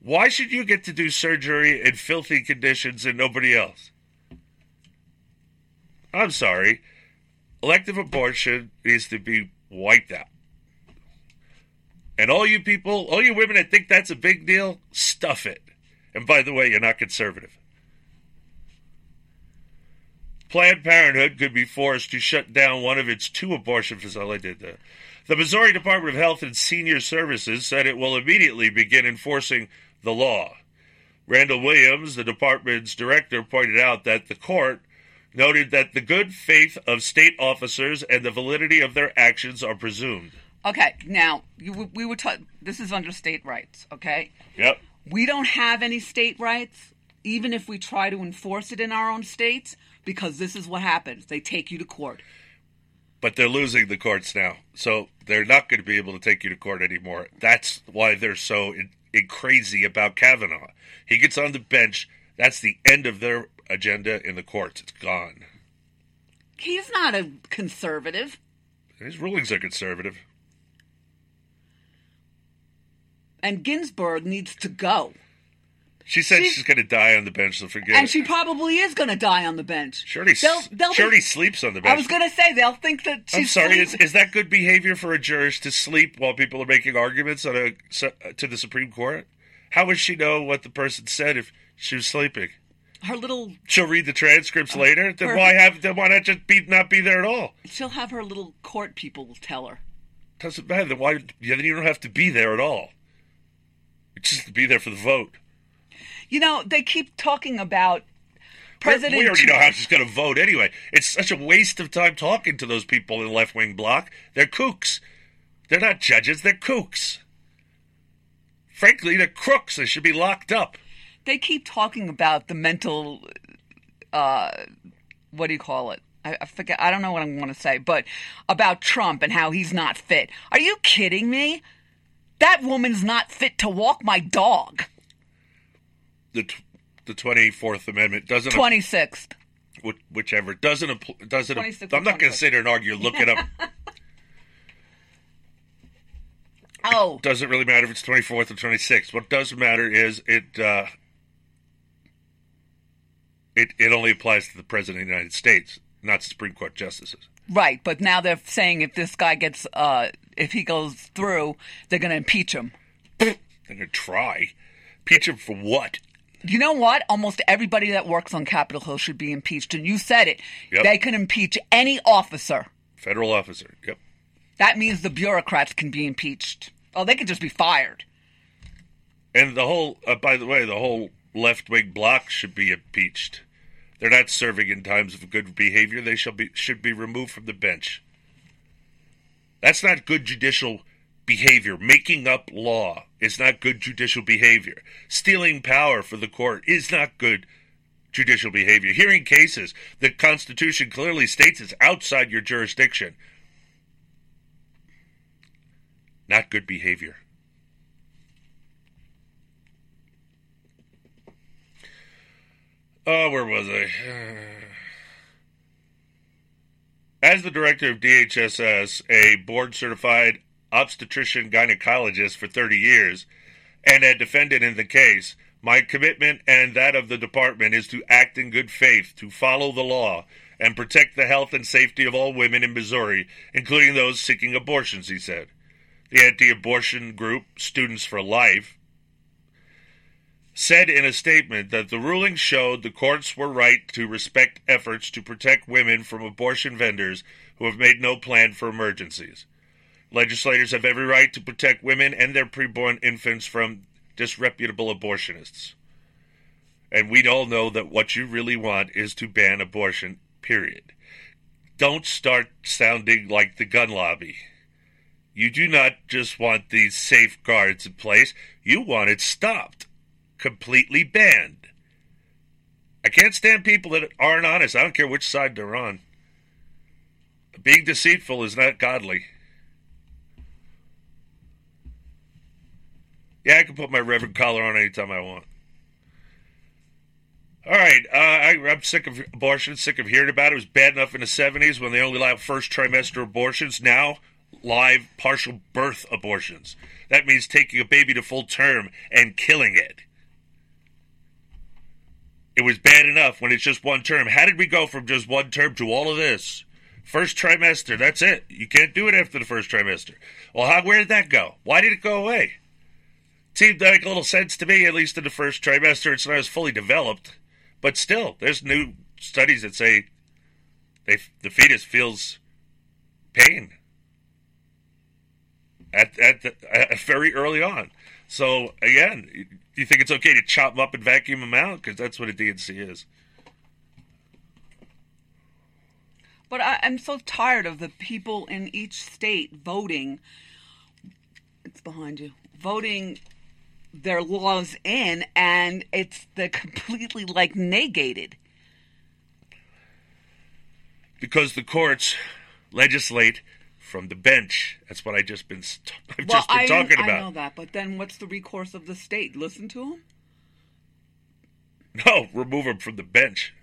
Why should you get to do surgery in filthy conditions and nobody else? I'm sorry. Elective abortion needs to be wiped out. And all you people, all you women that think that's a big deal, stuff it. And by the way, you're not conservative. Planned Parenthood could be forced to shut down one of its two abortion facilities. Oh, the, the Missouri Department of Health and Senior Services said it will immediately begin enforcing the law. Randall Williams, the department's director, pointed out that the court noted that the good faith of state officers and the validity of their actions are presumed. Okay, now you, we were taught this is under state rights. Okay, Yep. we don't have any state rights, even if we try to enforce it in our own states, because this is what happens: they take you to court. But they're losing the courts now. So they're not going to be able to take you to court anymore. That's why they're so in, in crazy about Kavanaugh. He gets on the bench. That's the end of their agenda in the courts. It's gone. He's not a conservative. His rulings are conservative. And Ginsburg needs to go. She said She's- she's, going to die on the bench, so forget And it. she probably is going to die on the bench. She already, They'll- they'll she already think- sleeps on the bench. I was going to say they'll think that she's. I'm sorry. Is, is that good behavior for a jurist to sleep while people are making arguments on a, to the Supreme Court? How would she know what the person said if she was sleeping? her little? She'll read the transcripts oh, later. Then her- why have? Then why not just be not be there at all? She'll have her little court people tell her. Doesn't matter. Then why? Yeah, then you don't have to be there at all. Just to be there for the vote. You know, they keep talking about President. We already know how she's going to vote anyway. It's such a waste of time talking to those people in the left wing bloc. They're kooks. They're not judges. They're kooks. Frankly, they're crooks. They should be locked up. They keep talking about the mental. Uh, what do you call it? I, I forget. I don't know what I'm going to say, but about Trump and how he's not fit. Are you kidding me? That woman's not fit to walk my dog. The t- the twenty fourth Amendment doesn't. Twenty sixth. Wh- whichever doesn't appl- doesn't. 26 I'm not going to sit here and argue. Look it up. [laughs] Oh, Doesn't really matter if it's 24th or 26th. What does matter is it uh, it it only applies to the president of the United States, not Supreme Court justices. right. But now they're saying if this guy gets, uh, if he goes through, they're going to impeach him. They're gonna try. Impeach him for what? You know what? Almost everybody that works on Capitol Hill should be impeached. And you said it. Yep. They can impeach any officer. Federal officer. Yep. That means the bureaucrats can be impeached. Oh, they could just be fired. And the whole, uh, by the way, the whole left wing bloc should be impeached. They're not serving in times of good behavior. They shall be should be removed from the bench. That's not good judicial behavior. Making up law is not good judicial behavior. Stealing power for the court is not good judicial behavior. Hearing cases, the Constitution clearly states it's outside your jurisdiction. Not good behavior. Oh, where was I? [sighs] As the director of DHSS, a board certified obstetrician gynecologist for 30 years, and a defendant in the case, my commitment and that of the department is to act in good faith, to follow the law, and protect the health and safety of all women in Missouri, including those seeking abortions, he said. The anti abortion group, Students for Life, said in a statement that the ruling showed the courts were right to respect efforts to protect women from abortion vendors who have made no plan for emergencies. Legislators have every right to protect women and their preborn infants from disreputable abortionists. And we all know that what you really want is to ban abortion, period. Don't start sounding like the gun lobby. You do not just want these safeguards in place, you want it stopped completely banned. I can't stand people that aren't honest. I don't care which side they're on. Being deceitful is not godly. Yeah, I can put my Reverend collar on anytime I want. All right, uh, I, I'm sick of abortion, sick of hearing about it. It was bad enough in the 70s when they only allowed first trimester abortions. Now, live partial birth abortions. That means taking a baby to full term and killing it. It was bad enough when it's just one term. How did we go from just one term to all of this? First trimester, that's it. You can't do it after the first trimester. Well, how, where did that go? Why did it go away? seemed to make a little sense to me, at least in the first trimester. It's not as fully developed, but still, there's new studies that say they, the fetus feels pain at at, the, at very early on. So again, do you think it's okay to chop them up and vacuum them out? Because that's what a D&C is. But I, I'm so tired of the people in each state voting. It's behind you. Voting their laws in, and it's the completely like negated. Because the courts legislate from the bench. That's what I just been [laughs] I've well, just been I, talking I about. know that, but then what's the recourse of the state? Listen to him. No, [laughs] remove him from the bench.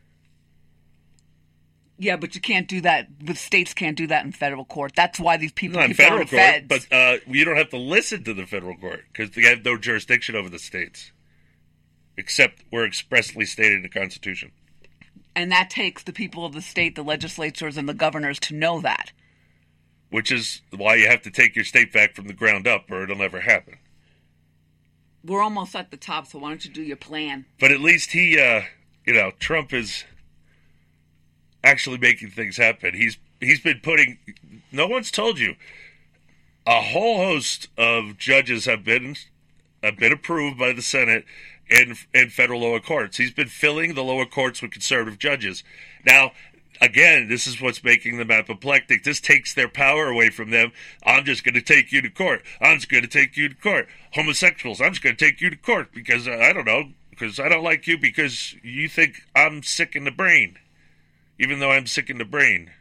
Yeah, but you can't do that. The states can't do that in federal court. That's why these people Not keep federal court, feds. but uh, you don't have to listen to the federal court because they have no jurisdiction over the states, except we're expressly stated in the Constitution. and that takes the people of the state, the legislatures, and the governors to know that. Which is why you have to take your state back from the ground up, or it'll never happen. We're almost at the top, so why don't you do your plan? But at least he, uh, you know, Trump is actually making things happen. He's he's been putting. No one's told you. A whole host of judges have been have been approved by the Senate in in federal lower courts. He's been filling the lower courts with conservative judges. Now, again, this is what's making them apoplectic. This takes their power away from them. I'm just going to take you to court. I'm just going to take you to court. Homosexuals, I'm just going to take you to court because uh, I don't know because I don't like you because you think I'm sick in the brain, even though I'm sick in the brain.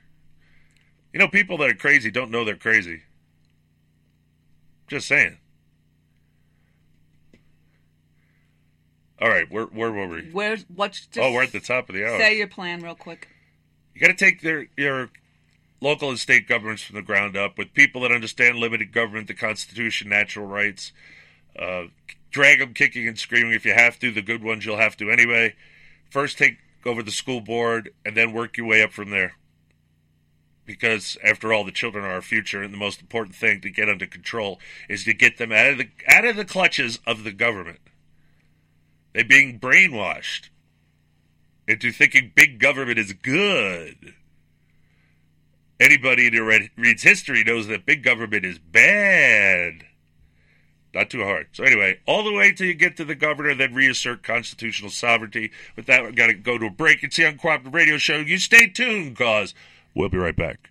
You know, people that are crazy don't know they're crazy. Just saying. All right, where where were we? Where's what's oh, we're at the top of the hour. say your plan real quick. You got to take their your local and state governments from the ground up with people that understand limited government, the Constitution, natural rights. Uh, drag them kicking and screaming if you have to. The good ones you'll have to anyway. First, take over the school board and then work your way up from there. Because after all, the children are our future, and the most important thing to get under control is to get them out of the out of the clutches of the government. They're being brainwashed into thinking big government is good. Anybody who read, reads history knows that big government is bad. Not too hard. So anyway, all the way till you get to the governor, then reassert constitutional sovereignty. With that, we've got to go to a break. It's the Uncooperative Radio Show. You stay tuned, cause we'll be right back.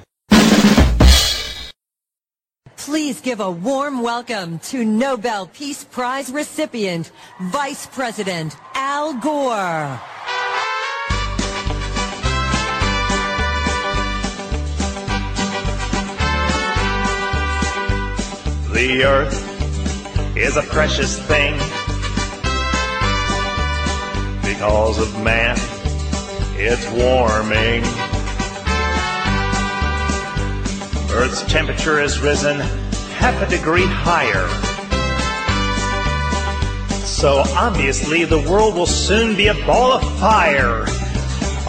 Please give a warm welcome to Nobel Peace Prize recipient, Vice President Al Gore. The earth is a precious thing because of man. It's warming. Earth's temperature has risen half a degree higher. So obviously the world will soon be a ball of fire.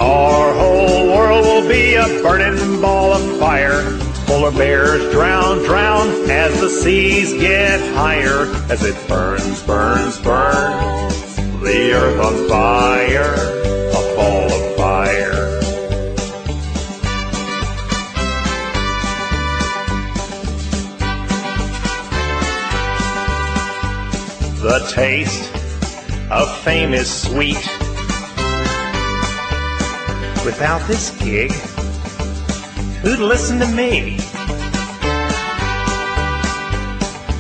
Our whole world will be a burning ball of fire. Polar bears drown, drown as the seas get higher. As it burns, burns, burns. The earth on fire, a ball of The taste of fame is sweet. Without this gig, who'd listen to me?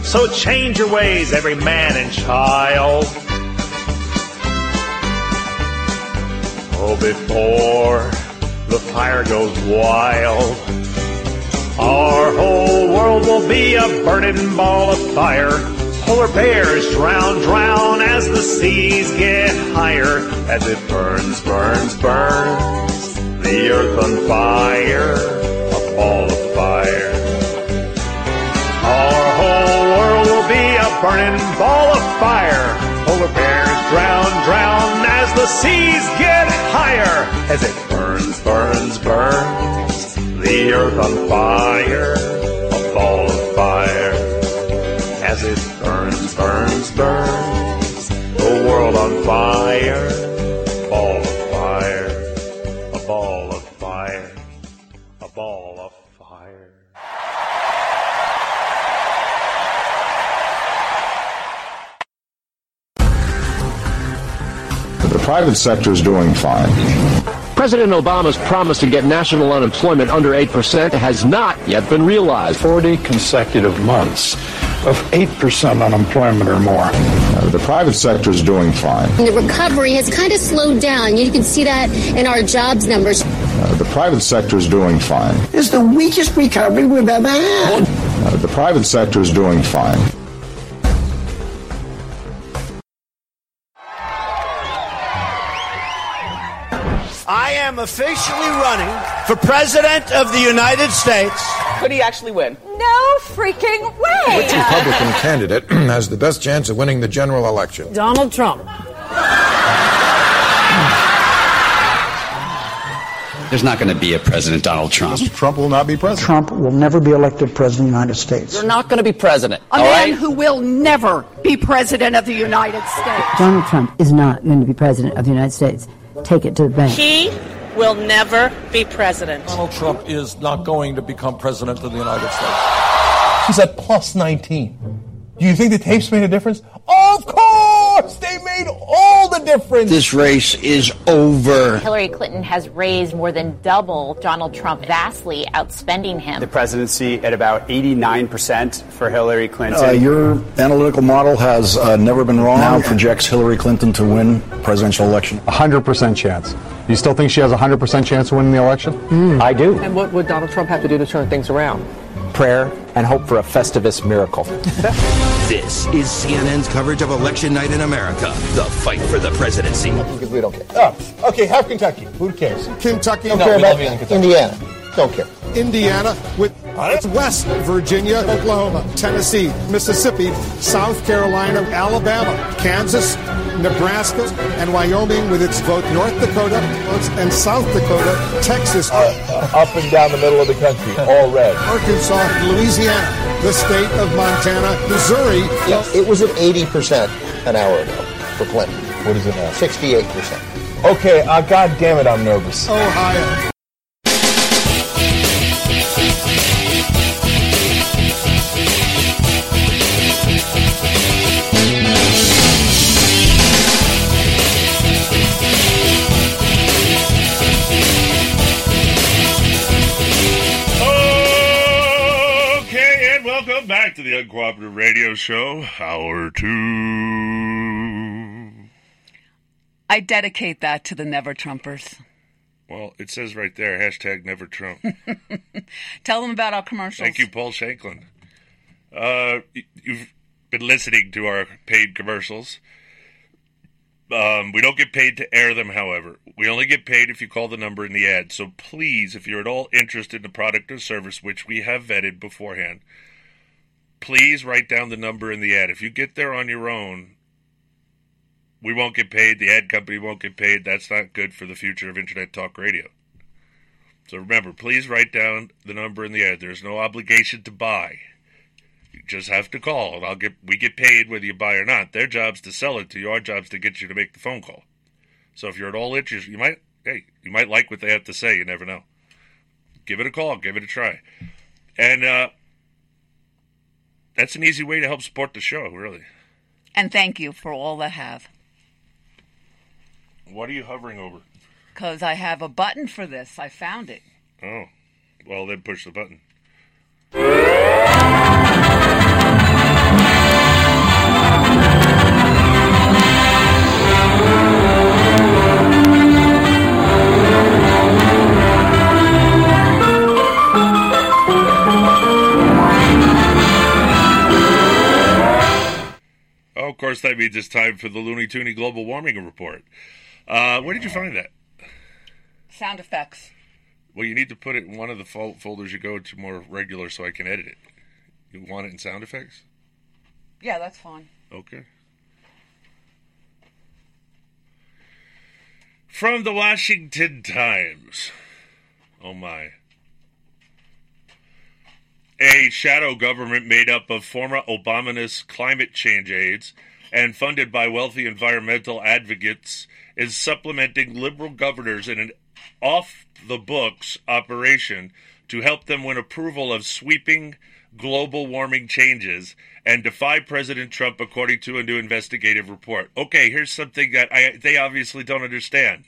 So change your ways, every man and child. Oh, before the fire goes wild, our whole world will be a burning ball of fire. Polar bears drown, drown as the seas get higher, as it burns, burns, burns. The earth on fire, a ball of fire. Our whole world will be a burning ball of fire. Polar bears drown, drown as the seas get higher, as it burns, burns, burns. The earth on fire, private sector is doing fine. President Obama's promise to get national unemployment under 8% has not yet been realized. 40 consecutive months of 8% unemployment or more. Uh, the private sector is doing fine. The recovery has kind of slowed down. You can see that in our jobs numbers. Uh, the private sector is doing fine. It's the weakest recovery we've ever had. Uh, the private sector is doing fine. Officially running for President of the United States. Could he actually win? No freaking way! Which Republican candidate [clears throat] has the best chance of winning the general election? Donald Trump. There's not going to be a President Donald Trump. Trump will not be president. Trump will never be elected president of the United States. You're not going to be president. A man right? who will never be president of the United States. Donald Trump is not going to be president of the United States. Take it to the bank. He will never be president. Donald Trump is not going to become president of the United States. She's at plus 19. Do you think the tapes made a difference? Of course! course, they made all the difference. This race is over. Hillary Clinton has raised more than double Donald Trump, vastly outspending him. The presidency at about 89% for Hillary Clinton. Uh, your analytical model has uh, never been wrong. Now projects Hillary Clinton to win presidential election. 100% chance. You still think she has a 100% chance of winning the election? I do. And what would Donald Trump have to do to turn things around? Prayer and hope for a Festivus miracle. This is CNN's coverage of election night in America. The fight for the presidency. Because we don't care. Oh, okay, half Kentucky. Who cares? Kentucky. Don't No, care we about love you in Kentucky. Indiana. Don't care. Indiana with West Virginia, Oklahoma, Tennessee, Mississippi, South Carolina, Alabama, Kansas, Nebraska, and Wyoming with its vote, North Dakota and South Dakota, Texas, Up and down the middle of the country, all red. Arkansas, Louisiana, the state of Montana, Missouri. Yes. It was at 80% an hour ago for Clinton. What is it now? 68%. Okay, uh, God damn it, I'm nervous. Ohio. Back to the Uncooperative Radio Show, Hour 2. I dedicate that to the Never Trumpers. Well, it says right there, hashtag never Trump. [laughs] Tell them about our commercials. Thank you, Paul Shanklin. Uh, you've been listening to our paid commercials. Um, we don't get paid to air them, however. We only get paid if you call the number in the ad. So please, if you're at all interested in the product or service, which we have vetted beforehand, please write down the number in the ad. If you get there on your own, we won't get paid. The ad company won't get paid. That's not good for the future of Internet Talk Radio. So remember, please write down the number in the ad. There's no obligation to buy. You just have to call, and I'll get. We get paid whether you buy or not. Their job's to sell it to you. Our job's to get you to make the phone call. So if you're at all interested, you might. Hey, you might like what they have to say. You never know. Give it a call. Give it a try. And uh, that's an easy way to help support the show. Really. And thank you for all that have. What are you hovering over? Because I have a button for this. I found it. Oh, well then push the button. Of course, that means it's time for the Looney Tooney Global Warming Report. Uh, where did you find that? Sound effects. Well, you need to put it in one of the fol- folders you go to more regular so I can edit it. You want it in sound effects? Yeah, that's fine. Okay. From the Washington Times. Oh my. A shadow government made up of former Obamanist climate change aides and funded by wealthy environmental advocates is supplementing liberal governors in an off the books operation to help them win approval of sweeping global warming changes and defy President Trump, according to a new investigative report. Okay, here's something that I, they obviously don't understand.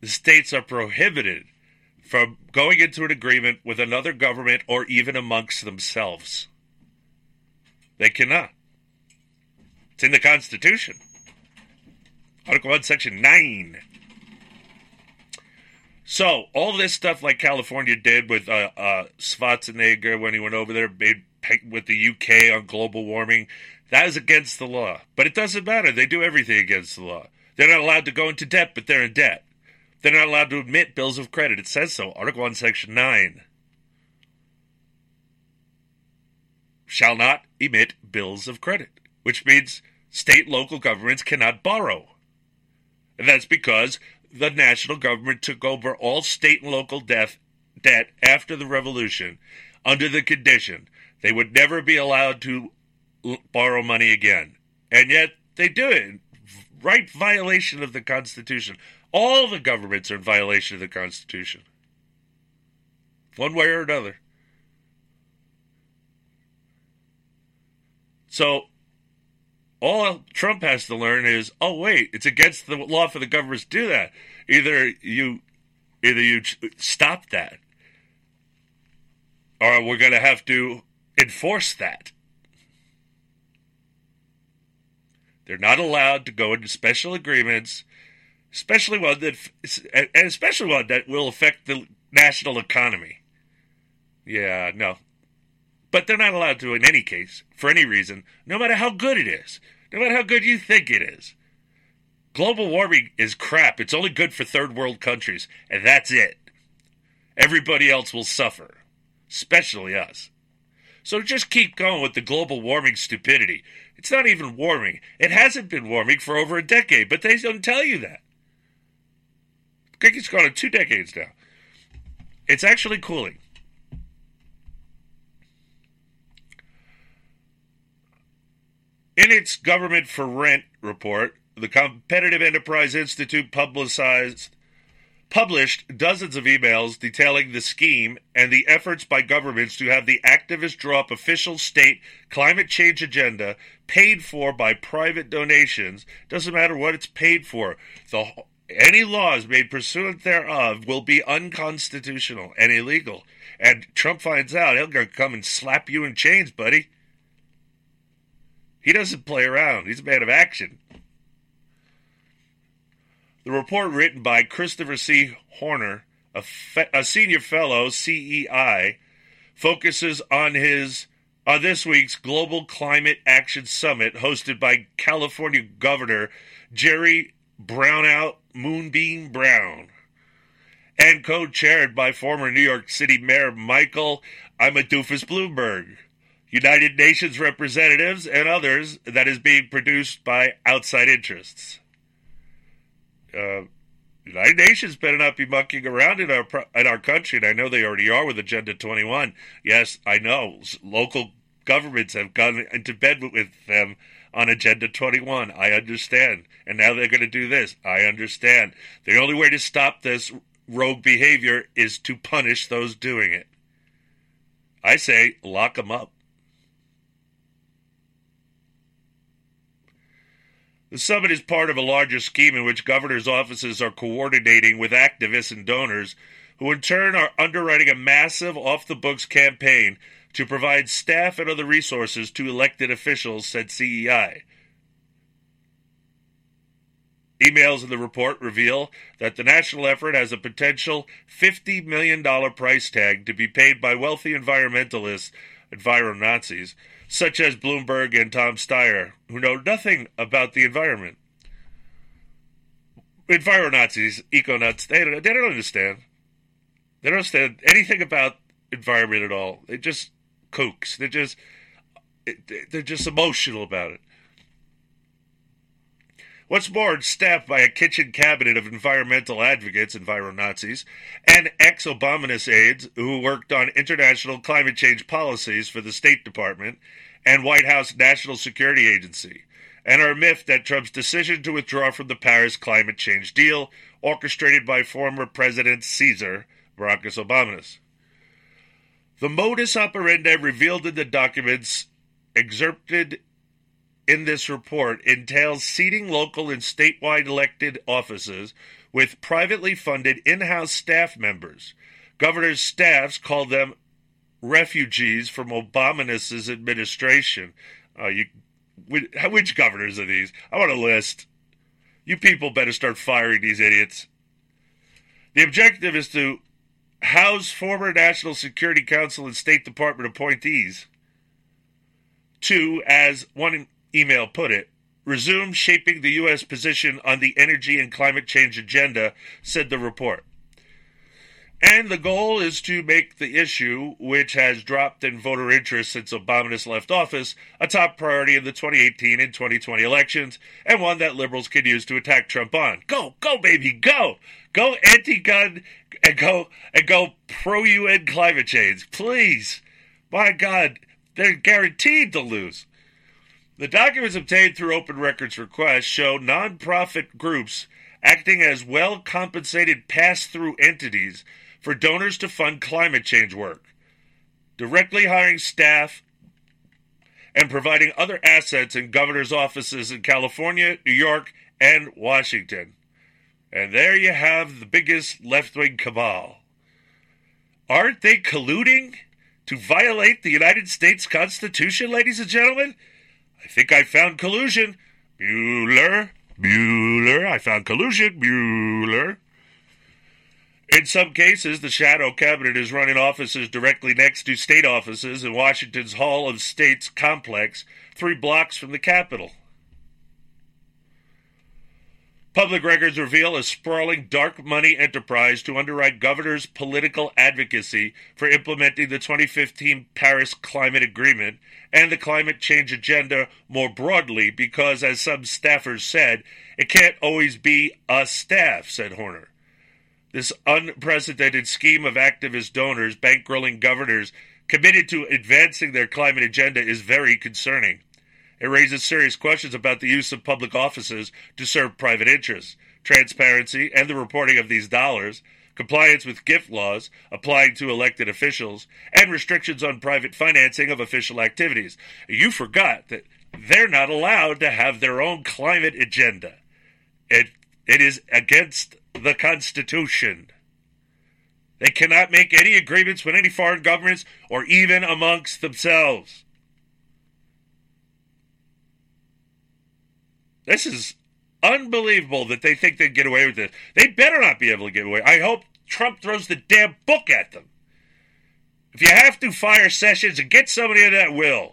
The states are prohibited from going into an agreement with another government or even amongst themselves. They cannot. It's in the Constitution. Article 1, Section 9. So, all this stuff like California did with uh, uh, Schwarzenegger when he went over there, made with the UK on global warming, that is against the law. But it doesn't matter. They do everything against the law. They're not allowed to go into debt, but they're in debt. They're not allowed to admit bills of credit. It says so. Article 1, Section 9. Shall not emit bills of credit, which means state local governments cannot borrow. And that's because the national government took over all state and local debt, debt after the revolution under the condition they would never be allowed to borrow money again. And yet they do it. Right violation of the Constitution. All the governments are in violation of the Constitution. One way or another. So, all Trump has to learn is, oh wait, it's against the law for the governments to do that. Either you, either you stop that, or we're going to have to enforce that. They're not allowed to go into special agreements, especially one that, and especially one that will affect the national economy. Yeah, no. But they're not allowed to in any case, for any reason, no matter how good it is, no matter how good you think it is. Global warming is crap. It's only good for third world countries, and that's it. Everybody else will suffer, especially us. So just keep going with the global warming stupidity. It's not even warming. It hasn't been warming for over a decade, but they don't tell you that. It's gone on two decades now. It's actually cooling. In its Government for Rent report, the Competitive Enterprise Institute publicized published dozens of emails detailing the scheme and the efforts by governments to have the activists draw up official state climate change agenda paid for by private donations. Doesn't matter what it's paid for. The, any laws made pursuant thereof will be unconstitutional and illegal. And Trump finds out, he'll come and slap you in chains, buddy. He doesn't play around. He's a man of action. The report, written by Christopher C. Horner, a, fe- a senior fellow, CEI, focuses on his on this week's Global Climate Action Summit, hosted by California Governor Jerry Brownout Moonbeam Brown, and co-chaired by former New York City Mayor Michael Imadufus Bloomberg. United Nations representatives, and others that is being produced by outside interests. Uh, United Nations better not be mucking around in our in our country, and I know they already are with Agenda 21. Yes, I know local governments have gone into bed with them on Agenda 21. I understand, and now they're going to do this. I understand. The only way to stop this rogue behavior is to punish those doing it. I say lock them up. The summit is part of a larger scheme in which governors' offices are coordinating with activists and donors, who in turn are underwriting a massive off the books campaign to provide staff and other resources to elected officials, said CEI. Emails in the report reveal that the national effort has a potential $50 million price tag to be paid by wealthy environmentalists, enviro Nazis, such as Bloomberg and Tom Steyer, who know nothing about the environment. Enviro Nazis, eco nuts, they don't, they don't understand. They don't understand anything about environment at all. They just kooks. They're just they're just emotional about it. What's more, it's staffed by a kitchen cabinet of environmental advocates, enviro Nazis, and ex Obamanist aides who worked on international climate change policies for the State Department and White House National Security Agency, and are miffed at Trump's decision to withdraw from the Paris climate change deal orchestrated by former President Caesar, Barack Obama. The modus operandi revealed in the documents excerpted in this report entails seating local and statewide elected offices with privately funded in house staff members. Governor's staffs call them refugees from Obama's administration. Uh, you, which governors are these? I want a list. You people better start firing these idiots. The objective is to house former National Security Council and State Department appointees. To, as one email put it, resume shaping the U.S. position on the energy and climate change agenda, said the report. And the goal is to make the issue, which has dropped in voter interest since Obama left office, a top priority in the 2018 and 2020 elections, and one that liberals can use to attack Trump on. Go, go, baby, go! Go anti-gun and go and go pro-UN climate change, please. My God, they're guaranteed to lose. The documents obtained through open records requests show nonprofit groups acting as well compensated pass through entities for donors to fund climate change work, directly hiring staff and providing other assets in governor's offices in California, New York, and Washington. And there you have the biggest left wing cabal. Aren't they colluding to violate the United States Constitution, ladies and gentlemen? I think I found collusion. Mueller, Mueller, I found collusion, Mueller. In some cases, the shadow cabinet is running offices directly next to state offices in Washington's Hall of States complex, three blocks from the Capitol. Public records reveal a sprawling dark money enterprise to underwrite governors' political advocacy for implementing the 2015 Paris Climate Agreement and the climate change agenda more broadly because, as some staffers said, it can't always be a staff, said Horner. This unprecedented scheme of activist donors bankrolling governors committed to advancing their climate agenda is very concerning. It raises serious questions about the use of public offices to serve private interests, transparency and the reporting of these dollars, compliance with gift laws applying to elected officials, and restrictions on private financing of official activities. You forgot that they're not allowed to have their own climate agenda. It it is against the Constitution. They cannot make any agreements with any foreign governments or even amongst themselves. This is unbelievable that they think they can get away with this. They better not be able to get away. I hope Trump throws the damn book at them. If you have to fire Sessions and get somebody in that will.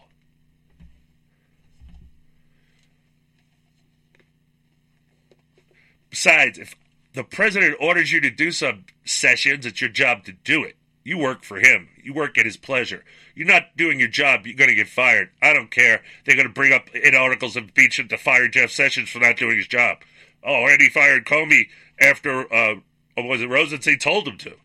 Besides, if the president orders you to do some sessions, it's your job to do it. You work for him. You work at his pleasure. You're not doing your job, you're going to get fired. I don't care. They're going to bring up in articles of impeachment to fire Jeff Sessions for not doing his job. Oh, and he fired Comey after, uh, was it Rosenstein told him to?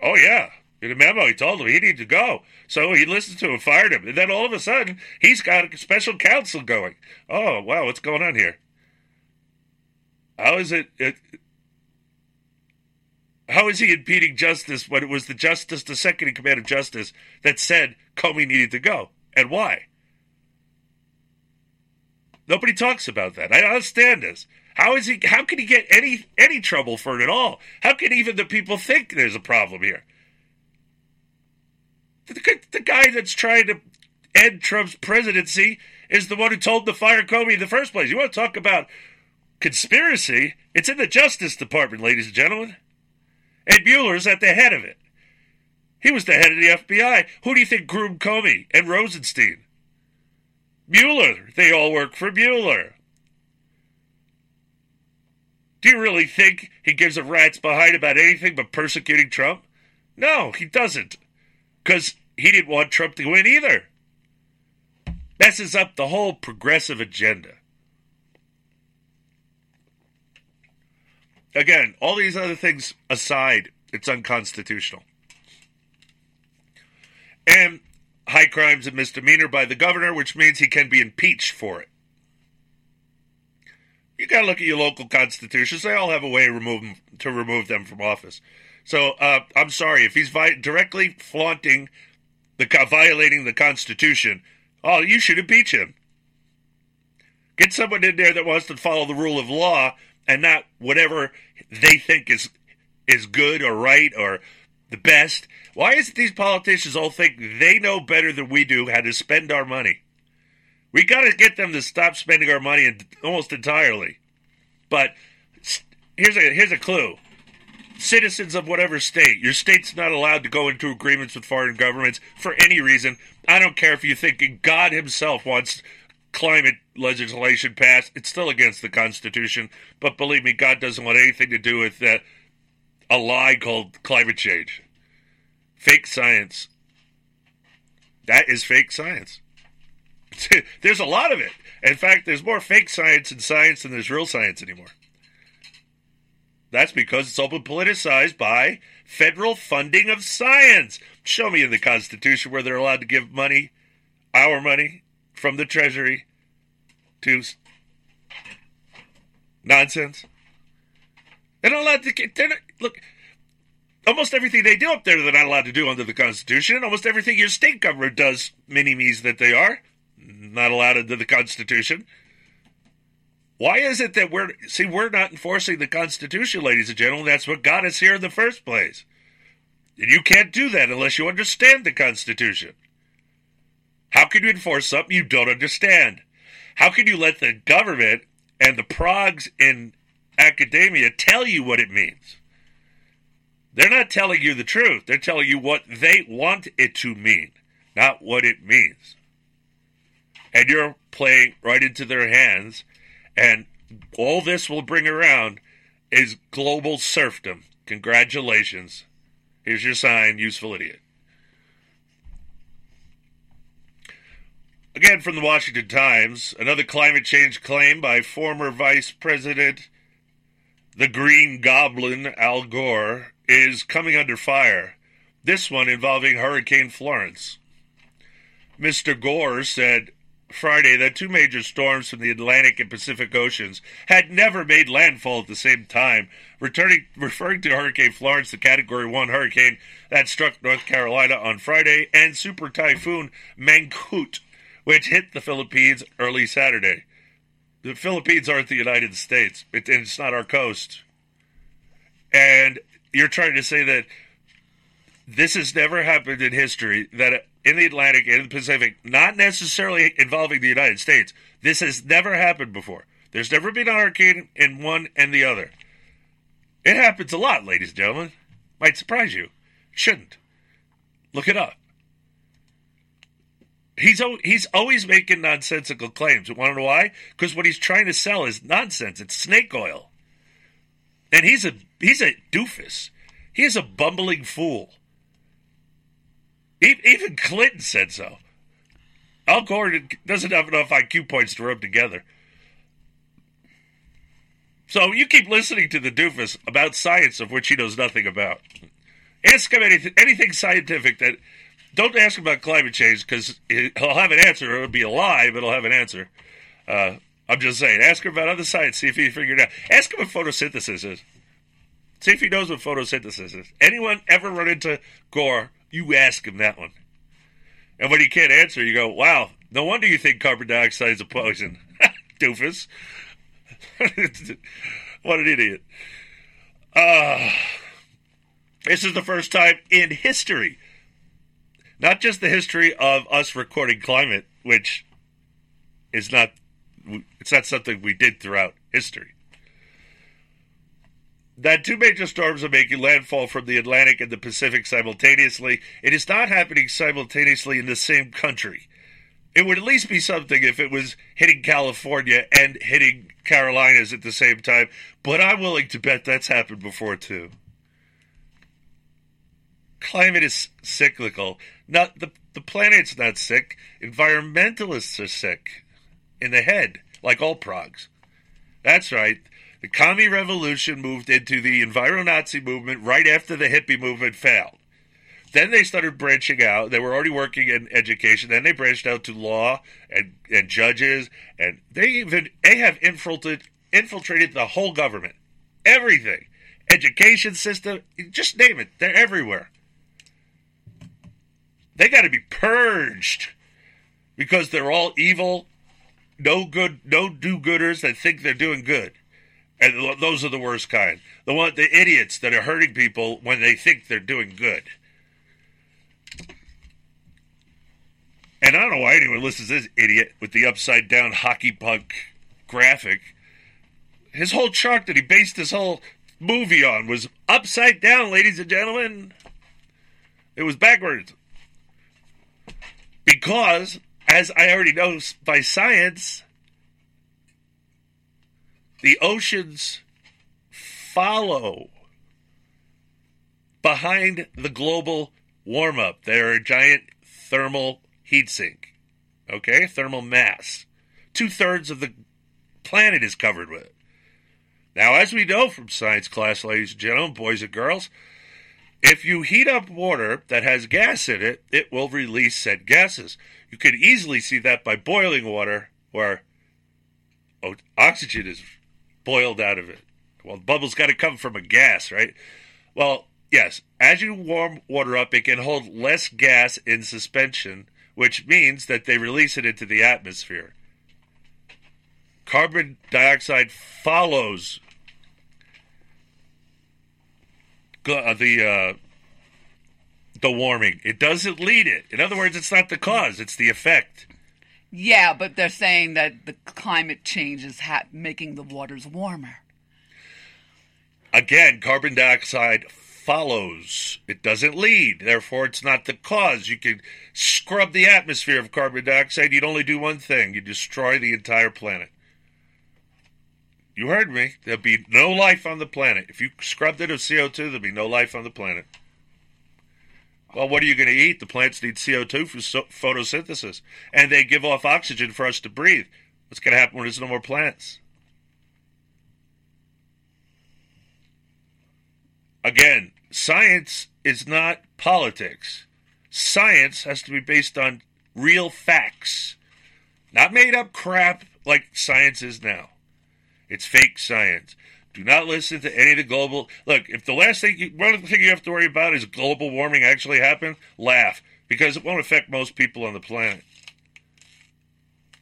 Oh, yeah. In a memo, he told him he needed to go. So he listened to him, fired him. And then all of a sudden, he's got a special counsel going. Oh, wow, what's going on here? How is it, it how is he impeding justice when it was the justice, the second in command of justice, that said Comey needed to go? And why? Nobody talks about that. I understand this. How is he how can he get any any trouble for it at all? How can even the people think there's a problem here? The, the guy that's trying to end Trump's presidency is the one who told to fire Comey in the first place. You want to talk about conspiracy? It's in the Justice Department, ladies and gentlemen. And Mueller's at the head of it. He was the head of the FBI. Who do you think groomed Comey and Rosenstein? Mueller. They all work for Mueller. Do you really think he gives a rat's behind about anything but persecuting Trump? No, he doesn't. Because he didn't want Trump to win either. Messes up the whole progressive agenda. Again, all these other things aside, it's unconstitutional. And high crimes and misdemeanor by the governor, which means he can be impeached for it. You got to look at your local constitutions; they all have a way to remove them, to remove them from office. So uh, I'm sorry if he's vi- directly flaunting the violating the Constitution. Oh, you should impeach him. Get someone in there that wants to follow the rule of law and not whatever they think is is good or right or the best. Why is it these politicians all think they know better than we do how to spend our money? We got to get them to stop spending our money almost entirely. But here's a here's a clue. Citizens of whatever state, your state's not allowed to go into agreements with foreign governments for any reason. I don't care if you think God Himself wants climate legislation passed. It's still against the Constitution, but believe me, God doesn't want anything to do with uh, a lie called climate change. Fake science. That is fake science. [laughs] there's a lot of it. In fact, there's more fake science in science than there's real science anymore. That's because it's all been politicized by federal funding of science. Show me in the Constitution where they're allowed to give money, our money, from the Treasury to nonsense. They're not allowed to get. They're not, look, almost everything they do up there, they're not allowed to do under the Constitution. Almost everything your state government does, mini me's that they are, not allowed under the Constitution. Why is it that we're see we're not enforcing the Constitution, ladies and gentlemen? That's what got us here in the first place. And you can't do that unless you understand the Constitution. How can you enforce something you don't understand? How can you let the government and the progs in academia tell you what it means? They're not telling you the truth. They're telling you what they want it to mean, not what it means. And you're playing right into their hands. And all this will bring around is global serfdom. Congratulations. Here's your sign, useful idiot. Again, from the Washington Times, another climate change claim by former Vice President, the Green Goblin, Al Gore, is coming under fire. This one involving Hurricane Florence. Mr. Gore said Friday that two major storms from the Atlantic and Pacific Oceans had never made landfall at the same time, returning, referring to Hurricane Florence, the Category 1 hurricane that struck North Carolina on Friday, and Super Typhoon Mangkhut, which hit the Philippines early Saturday. The Philippines aren't the United States, it, it's not our coast. And you're trying to say that this has never happened in history that in the Atlantic and the Pacific, not necessarily involving the United States, this has never happened before. There's never been a hurricane in one and the other. It happens a lot, ladies and gentlemen. Might surprise you. Shouldn't. Look it up. He's he's always making nonsensical claims. You want to know why? Because what he's trying to sell is nonsense. It's snake oil, and he's a he's a doofus. He is a bumbling fool. Even Clinton said so. Al Gore doesn't have enough IQ points to rub together. So you keep listening to the doofus about science of which he knows nothing about. Ask him anything, anything scientific that. Don't ask about climate change because he'll have an answer. It'll be a lie, but he'll have an answer. Uh, I'm just saying. Ask him about other science. See if he figured out. Ask him what photosynthesis is. See if he knows what photosynthesis is. Anyone ever run into Gore you ask him that one. And when he can't answer, you go, wow, no wonder you think carbon dioxide is a poison. [laughs] Doofus. [laughs] what an idiot. Uh, this is the first time in history, not just the history of us recording climate, which is not, it's not something we did throughout history that two major storms are making landfall from the Atlantic and the Pacific simultaneously. It is not happening simultaneously in the same country. It would at least be something if it was hitting California and hitting Carolinas at the same time, but I'm willing to bet that's happened before too. Climate is cyclical. Not the the planet's not sick. Environmentalists are sick in the head, like all progs. That's right. The commie revolution moved into the enviro-Nazi movement right after the hippie movement failed. Then they started branching out. They were already working in education. Then they branched out to law and, and judges, and they even they have infiltrated infiltrated the whole government, everything, education system, just name it. They're everywhere. They got to be purged because they're all evil, no good, no do-gooders that think they're doing good. And those are the worst kind. The one, the idiots that are hurting people when they think they're doing good. And I don't know why anyone listens to this idiot with the upside down hockey puck graphic. His whole chart that he based his whole movie on was upside down, ladies and gentlemen. It was backwards. Because, as I already know by science, the oceans follow behind the global warm up. They're a giant thermal heat sink. Okay? Thermal mass. Two thirds of the planet is covered with it. Now, as we know from science class, ladies and gentlemen, boys and girls, if you heat up water that has gas in it, it will release said gases. You can easily see that by boiling water where oxygen is boiled out of it. Well, bubbles got to come from a gas, right? Well, yes. As you warm water up, it can hold less gas in suspension, which means that they release it into the atmosphere. Carbon dioxide follows uh, the uh, the warming. It doesn't lead it. In other words, it's not the cause; it's the effect. Yeah, but they're saying that the climate change is ha- making the waters warmer. Again, carbon dioxide follows. It doesn't lead. Therefore, it's not the cause. You could scrub the atmosphere of carbon dioxide. You'd only do one thing you destroy the entire planet. You heard me. There'll be no life on the planet. If you scrubbed it of CO2, there'll be no life on the planet. Well, what are you going to eat? The plants need CO2 for so- photosynthesis, and they give off oxygen for us to breathe. What's going to happen when there's no more plants? Again, science is not politics. Science has to be based on real facts, not made up crap like science is now. It's fake science. Do not listen to any of the global. Look, if the last thing, you, one thing you have to worry about is global warming actually happen, laugh because it won't affect most people on the planet.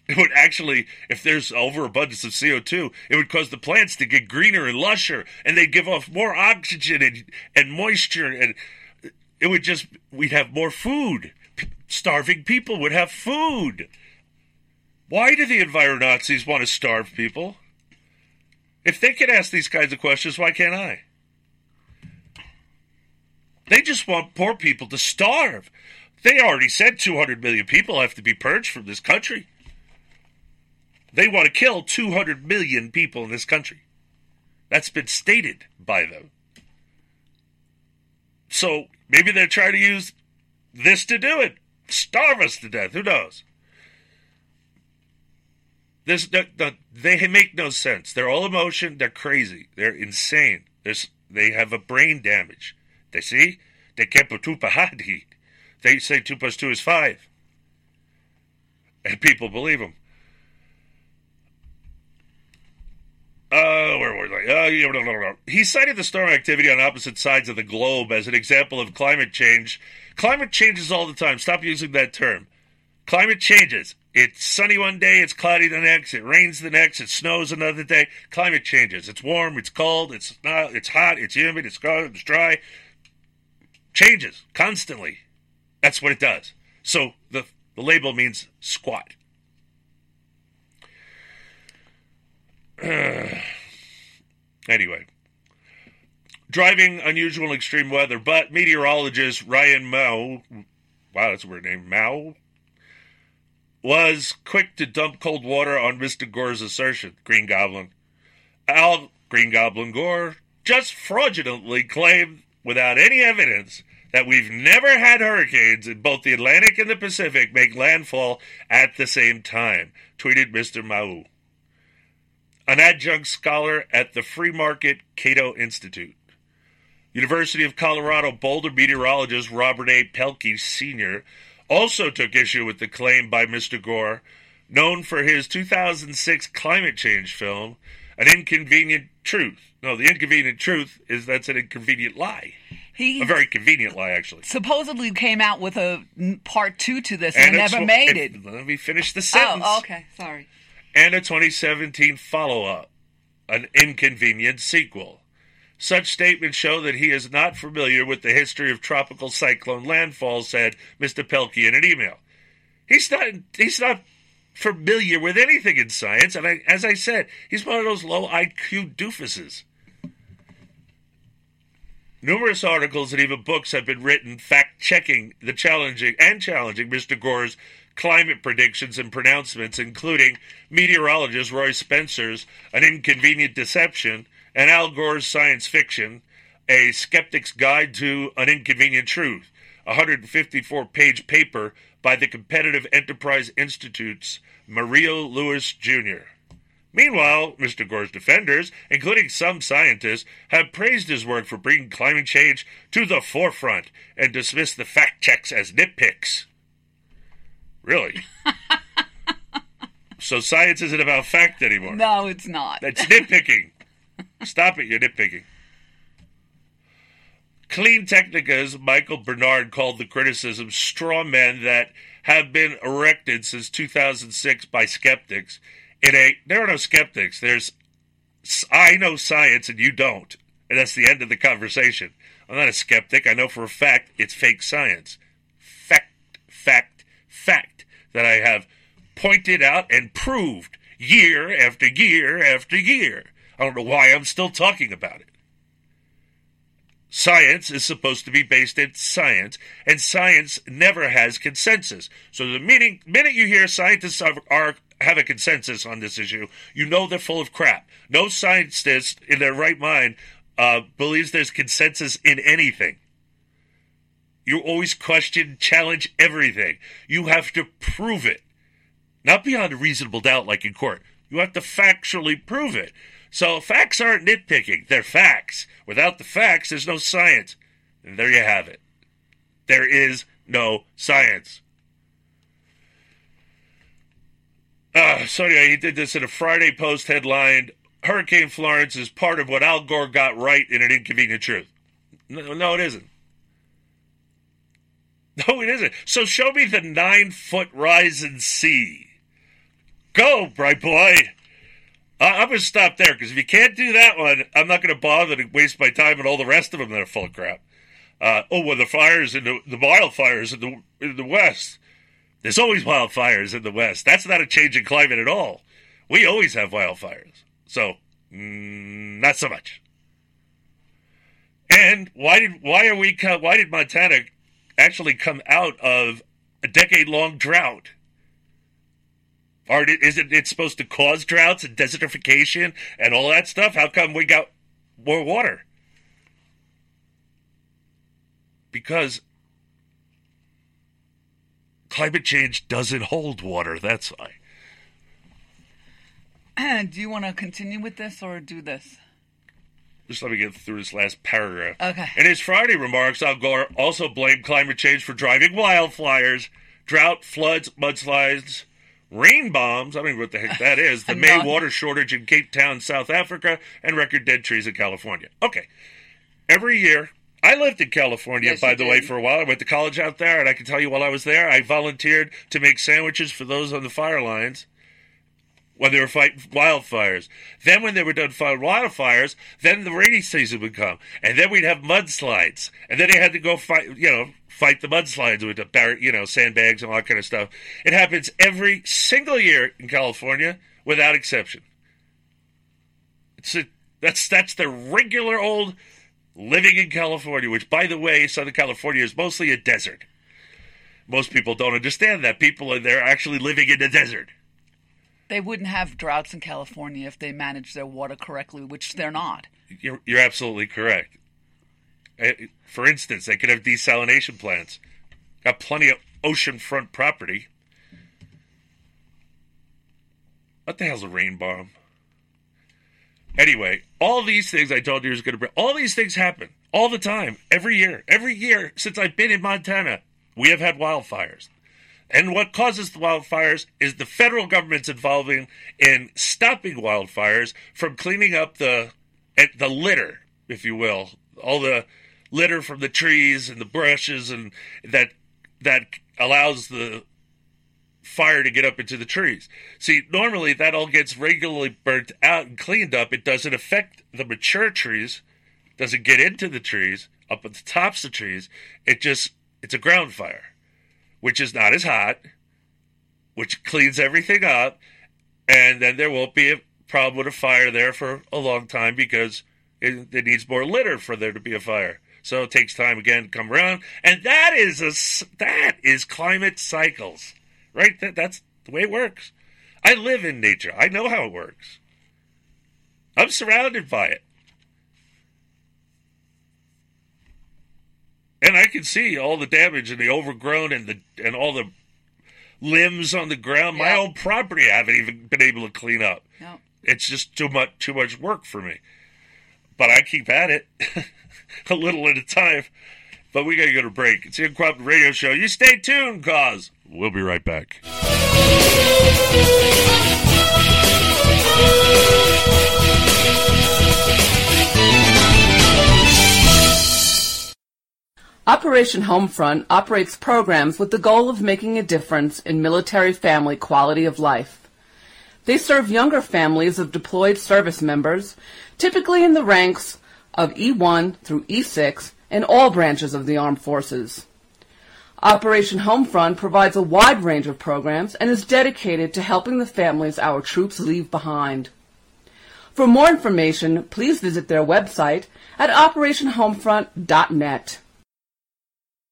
It would actually, if there's overabundance of CO2, it would cause the plants to get greener and lusher, and they'd give off more oxygen and, and moisture, and it would just, we'd have more food. P- starving people would have food. Why do the enviro Nazis want to starve people? If they can ask these kinds of questions, why can't I? They just want poor people to starve. They already said 200 million people have to be purged from this country. They want to kill 200 million people in this country. That's been stated by them. So maybe they're trying to use this to do it. Starve us to death. Who knows? This, no, they make no sense. They're all emotion. They're crazy. They're insane. They have a brain damage. They see? They can't put two pahadi. [laughs] They say two plus two is five. And people believe them. Uh, where was I? Uh, yeah, blah, blah, blah. He cited the storm activity on opposite sides of the globe as an example of climate change. Climate changes all the time. Stop using that term. Climate changes. It's sunny one day, it's cloudy the next, it rains the next, it snows another day. Climate changes. It's warm, it's cold, it's not, it's hot, it's humid, it's it's dry. Changes constantly. That's what it does. So the the label means squat. [sighs] anyway, driving unusual extreme weather, but meteorologist Ryan Maue, wow, that's a weird name, Maue, was quick to dump cold water on Mr. Gore's assertion, Green Goblin. Al Green Goblin Gore just fraudulently claimed, without any evidence, that we've never had hurricanes in both the Atlantic and the Pacific make landfall at the same time, tweeted Mr. Maue, an adjunct scholar at the Free Market Cato Institute. University of Colorado Boulder meteorologist Robert A. Pielke Sr. also took issue with the claim by Mr. Gore, known for his 2006 climate change film, An Inconvenient Truth. No, the inconvenient truth is that's an inconvenient lie. He a very convenient lie, actually. supposedly came out with a part two to this and, it's- never made it. and Let me finish the oh, sentence. Oh, okay, sorry. and a 2017 follow up, an inconvenient sequel. Such statements show that he is not familiar with the history of tropical cyclone landfall, said Mr. Pielke in an email. He's not he's not familiar with anything in science, and I, as I said, he's one of those low IQ doofuses. Numerous articles and even books have been written fact checking the challenging and challenging Mr. Gore's climate predictions and pronouncements, including meteorologist Roy Spencer's An Inconvenient Deception and Al Gore's Science Fiction, A Skeptic's Guide to an Inconvenient Truth, a 154 page paper by the Competitive Enterprise Institute's Marlo Lewis Jr. Meanwhile, Mr. Gore's defenders, including some scientists, have praised his work for bringing climate change to the forefront and dismissed the fact checks as nitpicks. Really? [laughs] so science isn't about fact anymore. No, it's not. That's nitpicking. [laughs] Stop it, you're nitpicking. CleanTechnica's Michael Bernard called the criticism straw men that have been erected since 2006 by skeptics. In a there are no skeptics. There's I know science and you don't, and that's the end of the conversation. I'm not a skeptic. I know for a fact it's fake science. Fact, fact, fact that I have pointed out and proved year after year after year. I don't know why I'm still talking about it. Science is supposed to be based in science, and science never has consensus. So the meaning, minute you hear scientists are, are have a consensus on this issue, you know they're full of crap. No scientist in their right mind uh, believes there's consensus in anything. You always question, challenge everything. You have to prove it, not beyond a reasonable doubt, like in court. You have to factually prove it. So facts aren't nitpicking, they're facts. Without the facts, there's no science. And there you have it. There is no science. Uh, so anyway, he did this in a Friday Post headline. Hurricane Florence is part of what Al Gore got right in an inconvenient truth. No, no, it isn't. [laughs] No, it isn't. So show me the nine foot rise in sea. Go, bright boy. I'm going to stop there because if you can't do that one, I'm not going to bother to waste my time on all the rest of them that are full of crap. Uh, oh, well, the fires in the, the wildfires in the in the west. There's always wildfires in the west. That's not a change in climate at all. We always have wildfires. So, mm, not so much. And why did why are we why did Montana actually come out of a decade long drought? Are, isn't it supposed to cause droughts and desertification and all that stuff? How come we got more water? Because climate change doesn't hold water. That's why. [clears throat] do you want to continue with this or do this? Just let me get through this last paragraph. Okay. In his Friday remarks, Al Gore also blamed climate change for driving wildfires, drought, floods, mudslides, rain bombs. I don't know what the heck that is. [laughs] The May water shortage in Cape Town, South Africa, and record dead trees in California. Okay. Every year, I lived in California, Yes, by the did. way, for a while. I went to college out there, and I can tell you while I was there, I volunteered to make sandwiches for those on the fire lines when they were fighting wildfires. Then, when they were done fighting wildfires, then the rainy season would come, and then we'd have mudslides, and then they had to go fight, you know, fight the mudslides with the bar- you know sandbags and all that kind of stuff. It happens every single year in California, without exception. It's a, that's that's the regular old living in California, which, by the way, Southern California is mostly a desert. Most people don't understand that. People are there actually living in the desert. They wouldn't have droughts in California if they managed their water correctly, which they're not. You're, you're absolutely correct. For instance, they could have desalination plants. Got plenty of oceanfront property. What the hell's a rain bomb? Anyway, all these things I told you is going to bring. All these things happen all the time, every year. Every year since I've been in Montana, we have had wildfires. And what causes the wildfires is the federal government's involving in stopping wildfires from cleaning up the eh, the litter, if you will, all the litter from the trees and the brushes and that that allows the fire to get up into the trees. See, normally that all gets regularly burnt out and cleaned up. It doesn't affect the mature trees, doesn't get into the trees, up at the tops of the trees. It just it's a ground fire, which is not as hot, which cleans everything up, and then there won't be a problem with a fire there for a long time because it, it needs more litter for there to be a fire. So it takes time again to come around, and that is a that is climate cycles, right? That, that's the way it works. I live in nature. I know how it works. I'm surrounded by it. and I can see all the damage and the overgrown and the and all the limbs on the ground. My own property, I haven't even been able to clean up. No. It's just too much too much work for me. But I keep at it, [laughs] [laughs] a little at a time. But we gotta go to break. It's the Uncooperative Radio Show. You stay tuned, cause we'll be right back. Operation Homefront operates programs with the goal of making a difference in military family quality of life. They serve younger families of deployed service members, typically in the ranks of E1 through E6 in all branches of the armed forces. Operation Homefront provides a wide range of programs and is dedicated to helping the families our troops leave behind. For more information, please visit their website at operationhomefront.net.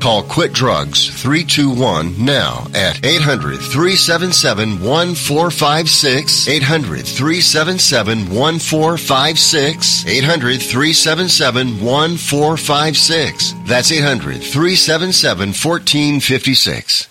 Call Quit Drugs 321 now at 800 377 1456. 800 377 1456. 800 377 1456. That's 800 377 1456.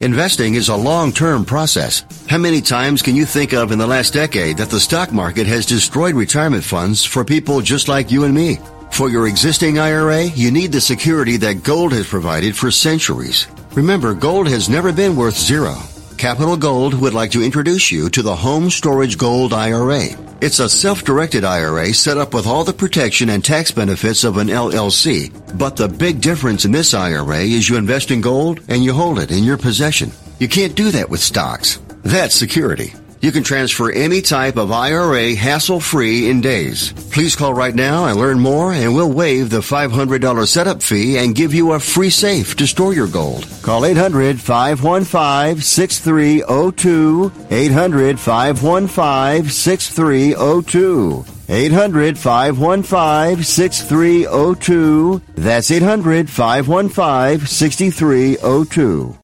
Investing is a long-term process. How many times can you think of in the last decade that the stock market has destroyed retirement funds for people just like you and me? For your existing IRA, you need the security that gold has provided for centuries. Remember, gold has never been worth zero. Capital Gold would like to introduce you to the Home Storage Gold IRA. It's a self-directed IRA set up with all the protection and tax benefits of an LLC. But the big difference in this IRA is you invest in gold and you hold it in your possession. You can't do that with stocks. That's security. You can transfer any type of IRA hassle-free in days. Please call right now and learn more and we'll waive the $500 setup fee and give you a free safe to store your gold. Call 800-515-6302. 800-515-6302. 800-515-6302. That's 800-515-6302.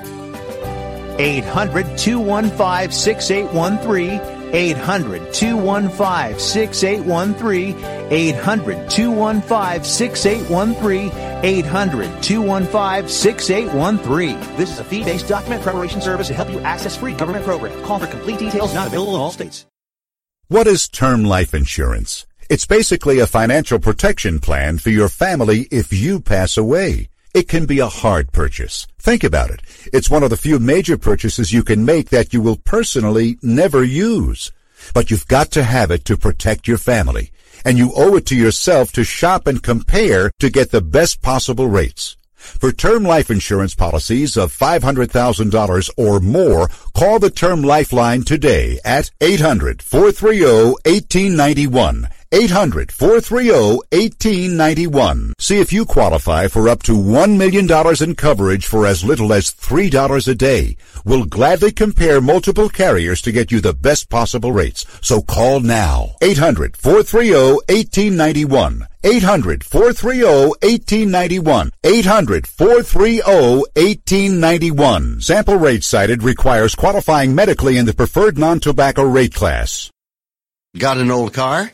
800 215 6813. 800 215 6813. 800 215 6813. 800 215 6813. This is a fee based document preparation service to help you access free government programs. Call for complete details, not available in all states. What is term life insurance? It's basically a financial protection plan for your family if you pass away. It can be a hard purchase. Think about it. It's one of the few major purchases you can make that you will personally never use. But you've got to have it to protect your family. And you owe it to yourself to shop and compare to get the best possible rates. For term life insurance policies of $500,000 or more, call the Term Lifeline today at 800-430-1891. 800-430-1891. See if you qualify for up to $1 million in coverage for as little as $3 a day. We'll gladly compare multiple carriers to get you the best possible rates. So call now. 800-430-1891. 800-430-1891. 800-430-1891. Sample rate cited requires qualifying medically in the preferred non-tobacco rate class. Got an old car?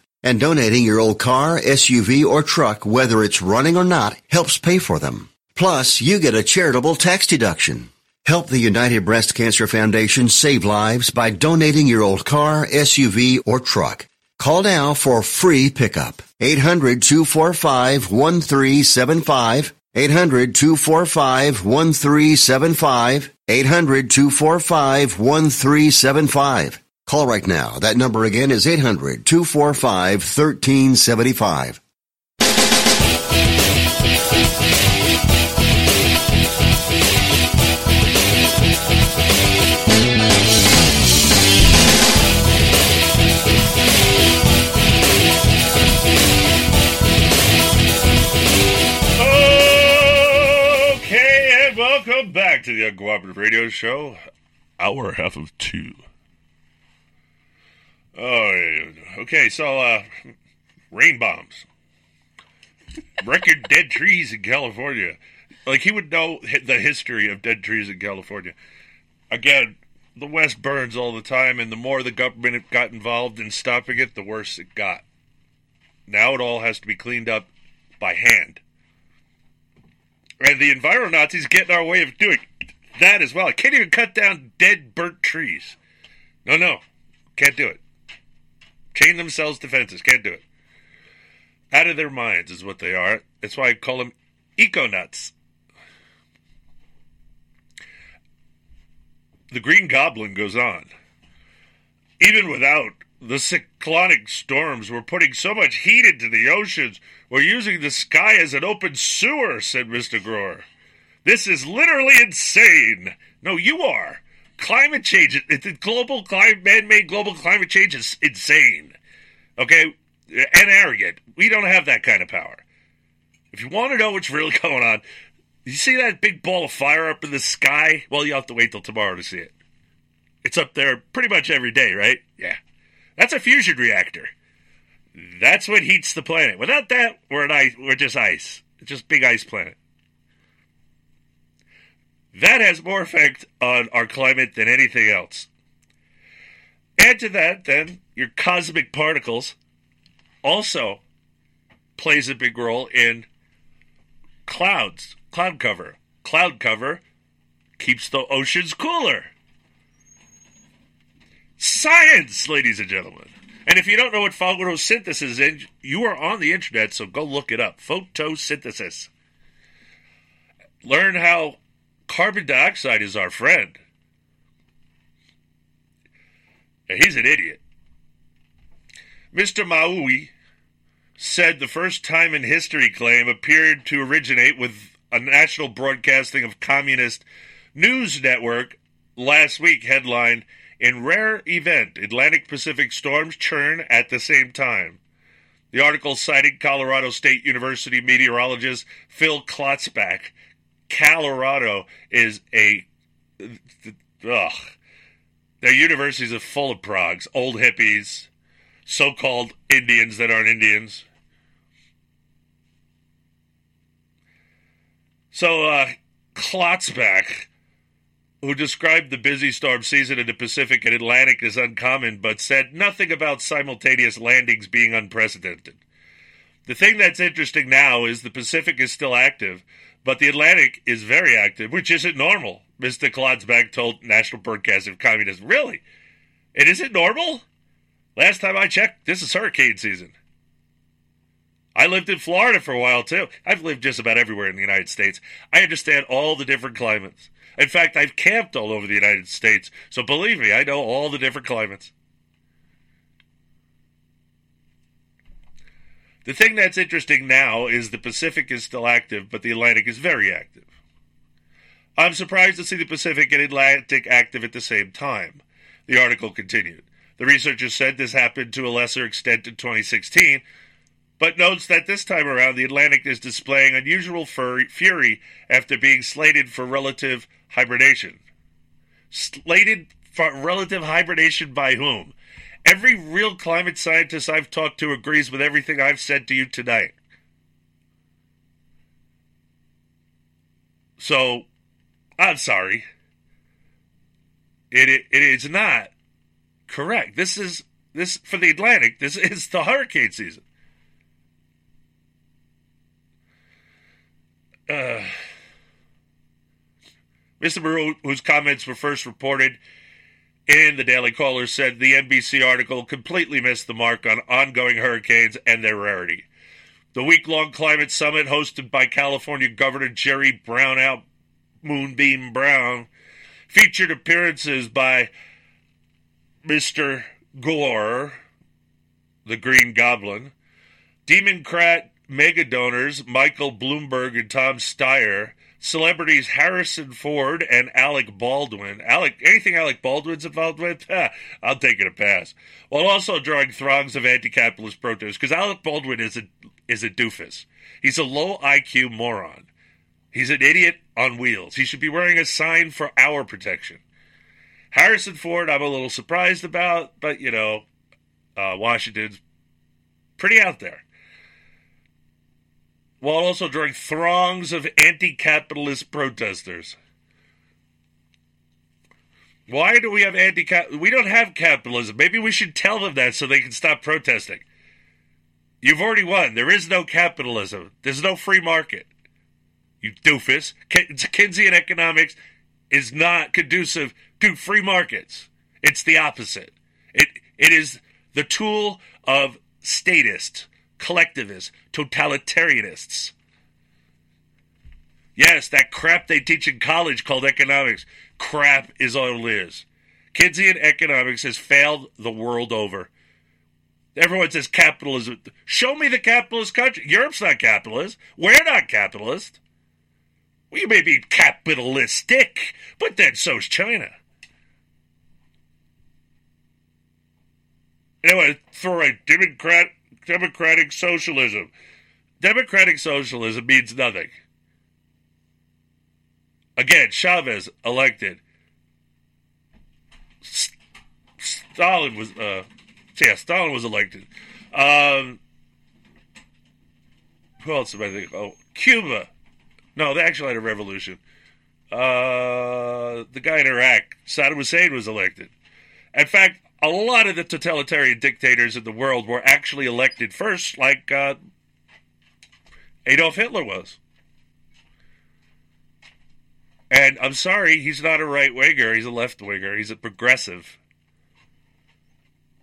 And donating your old car, SUV, or truck, whether it's running or not, helps pay for them. Plus, you get a charitable tax deduction. Help the United Breast Cancer Foundation save lives by donating your old car, SUV, or truck. Call now for free pickup. 800-245-1375. 800-245-1375. 800-245-1375. Call right now. That number again is 800-245-1375. Okay, and welcome back to the Uncooperative Radio Show, hour half of two. Oh, okay. So, uh, rain bombs, record dead trees in California. Like he would know the history of dead trees in California. Again, the West burns all the time, and the more the government got involved in stopping it, the worse it got. Now it all has to be cleaned up by hand. And the enviro Nazis get in our way of doing that as well. I can't even cut down dead, burnt trees. No, no, can't do it. Chain themselves to fences, can't do it. Out of their minds is what they are. That's why I call them eco nuts. The Green Goblin goes on. Even without the cyclonic storms, we're putting so much heat into the oceans, we're using the sky as an open sewer, said Mr. Gore. This is literally insane. No, you are. Climate change, the global climate, man-made global climate change is insane. Okay? And arrogant. We don't have that kind of power. If you want to know what's really [laughs] going on, you see that big ball of fire up in the sky? Well, you have to wait till tomorrow to see it. It's up there pretty much every day, right? Yeah. That's a fusion reactor. That's what heats the planet. Without that, we're an ice. We're just ice. It's just big ice planet. That has more effect on our climate than anything else. Add to that, then, your cosmic particles also plays a big role in clouds, cloud cover. Cloud cover keeps the oceans cooler. Science, ladies and gentlemen. And if you don't know what photosynthesis is, you are on the internet, so go look it up. Photosynthesis. Learn how carbon dioxide is our friend. And he's an idiot. Mr. Maue said the first time in history claim appeared to originate with a national broadcasting of communist news network last week headline in rare event Atlantic Pacific storms churn at the same time. The article cited Colorado State University meteorologist Phil Klotzbach. Colorado is a ugh. Their universities are full of progs, old hippies, so-called Indians that aren't Indians. So, uh, Klotzbach, who described the busy storm season in the Pacific and Atlantic as uncommon, but said nothing about simultaneous landings being unprecedented. The thing that's interesting now is the Pacific is still active, but the Atlantic is very active, which isn't normal, Mr. Klotzbach told National Broadcasting Communism. Really? It isn't normal? Last time I checked, this is hurricane season. I lived in Florida for a while too. I've lived just about everywhere in the United States. I understand all the different climates. In fact, I've camped all over the United States, so believe me, I know all the different climates. The thing that's interesting now is the Pacific is still active, but the Atlantic is very active. I'm surprised to see the Pacific and Atlantic active at the same time. The article continued. The researchers said this happened to a lesser extent in 2016, but notes that this time around the Atlantic is displaying unusual fury after being slated for relative hibernation. Slated for relative hibernation by whom? Every real climate scientist I've talked to agrees with everything I've said to you tonight. So, I'm sorry. It, it it is not correct. This is this for the Atlantic. This [laughs] is the hurricane season. Uh, Mr. Maue, whose comments were first reported in the Daily Caller, said the NBC article completely missed the mark on ongoing hurricanes and their rarity. The week long climate summit hosted by California Governor Jerry Brownout Moonbeam Brown featured appearances by Mr. Gore, the Green Goblin, Democrat mega donors Michael Bloomberg and Tom Steyer, celebrities Harrison Ford and Alec Baldwin. Alec, anything Alec Baldwin's involved with, [laughs] I'll take it a pass. While also drawing throngs of anti-capitalist protesters, because Alec Baldwin is a is a doofus. He's a low IQ moron. He's an idiot on wheels. He should be wearing a sign for our protection. Harrison Ford, I'm a little surprised about, but you know, uh, Washington's pretty out there. While also drawing throngs of anti capitalist protesters. Why do we have anti We don't have capitalism. Maybe we should tell them that so they can stop protesting. You've already won. There is no capitalism, there's no free market. You doofus. Keynesian economics is not conducive to free markets. It's the opposite. It it is the tool of statists, collectivists, totalitarianists. Yes, that crap they teach in college called economics. Crap is all it is. Keynesian economics has failed the world over. Everyone says capitalism. Show me the capitalist country. Europe's not capitalist. We're not capitalist. We may be capitalistic, but then so's China. Anyway, throw a Democrat, democratic socialism. Democratic socialism means nothing. Again, Chavez elected. Stalin was, uh, yeah, Stalin was elected. Um, who else am I thinking? Oh, Cuba. No, they actually had a revolution. Uh, the guy in Iraq, Saddam Hussein, was elected. In fact, a lot of the totalitarian dictators in the world were actually elected first, like uh, Adolf Hitler was. And I'm sorry, he's not a right winger, he's a left winger, he's a progressive.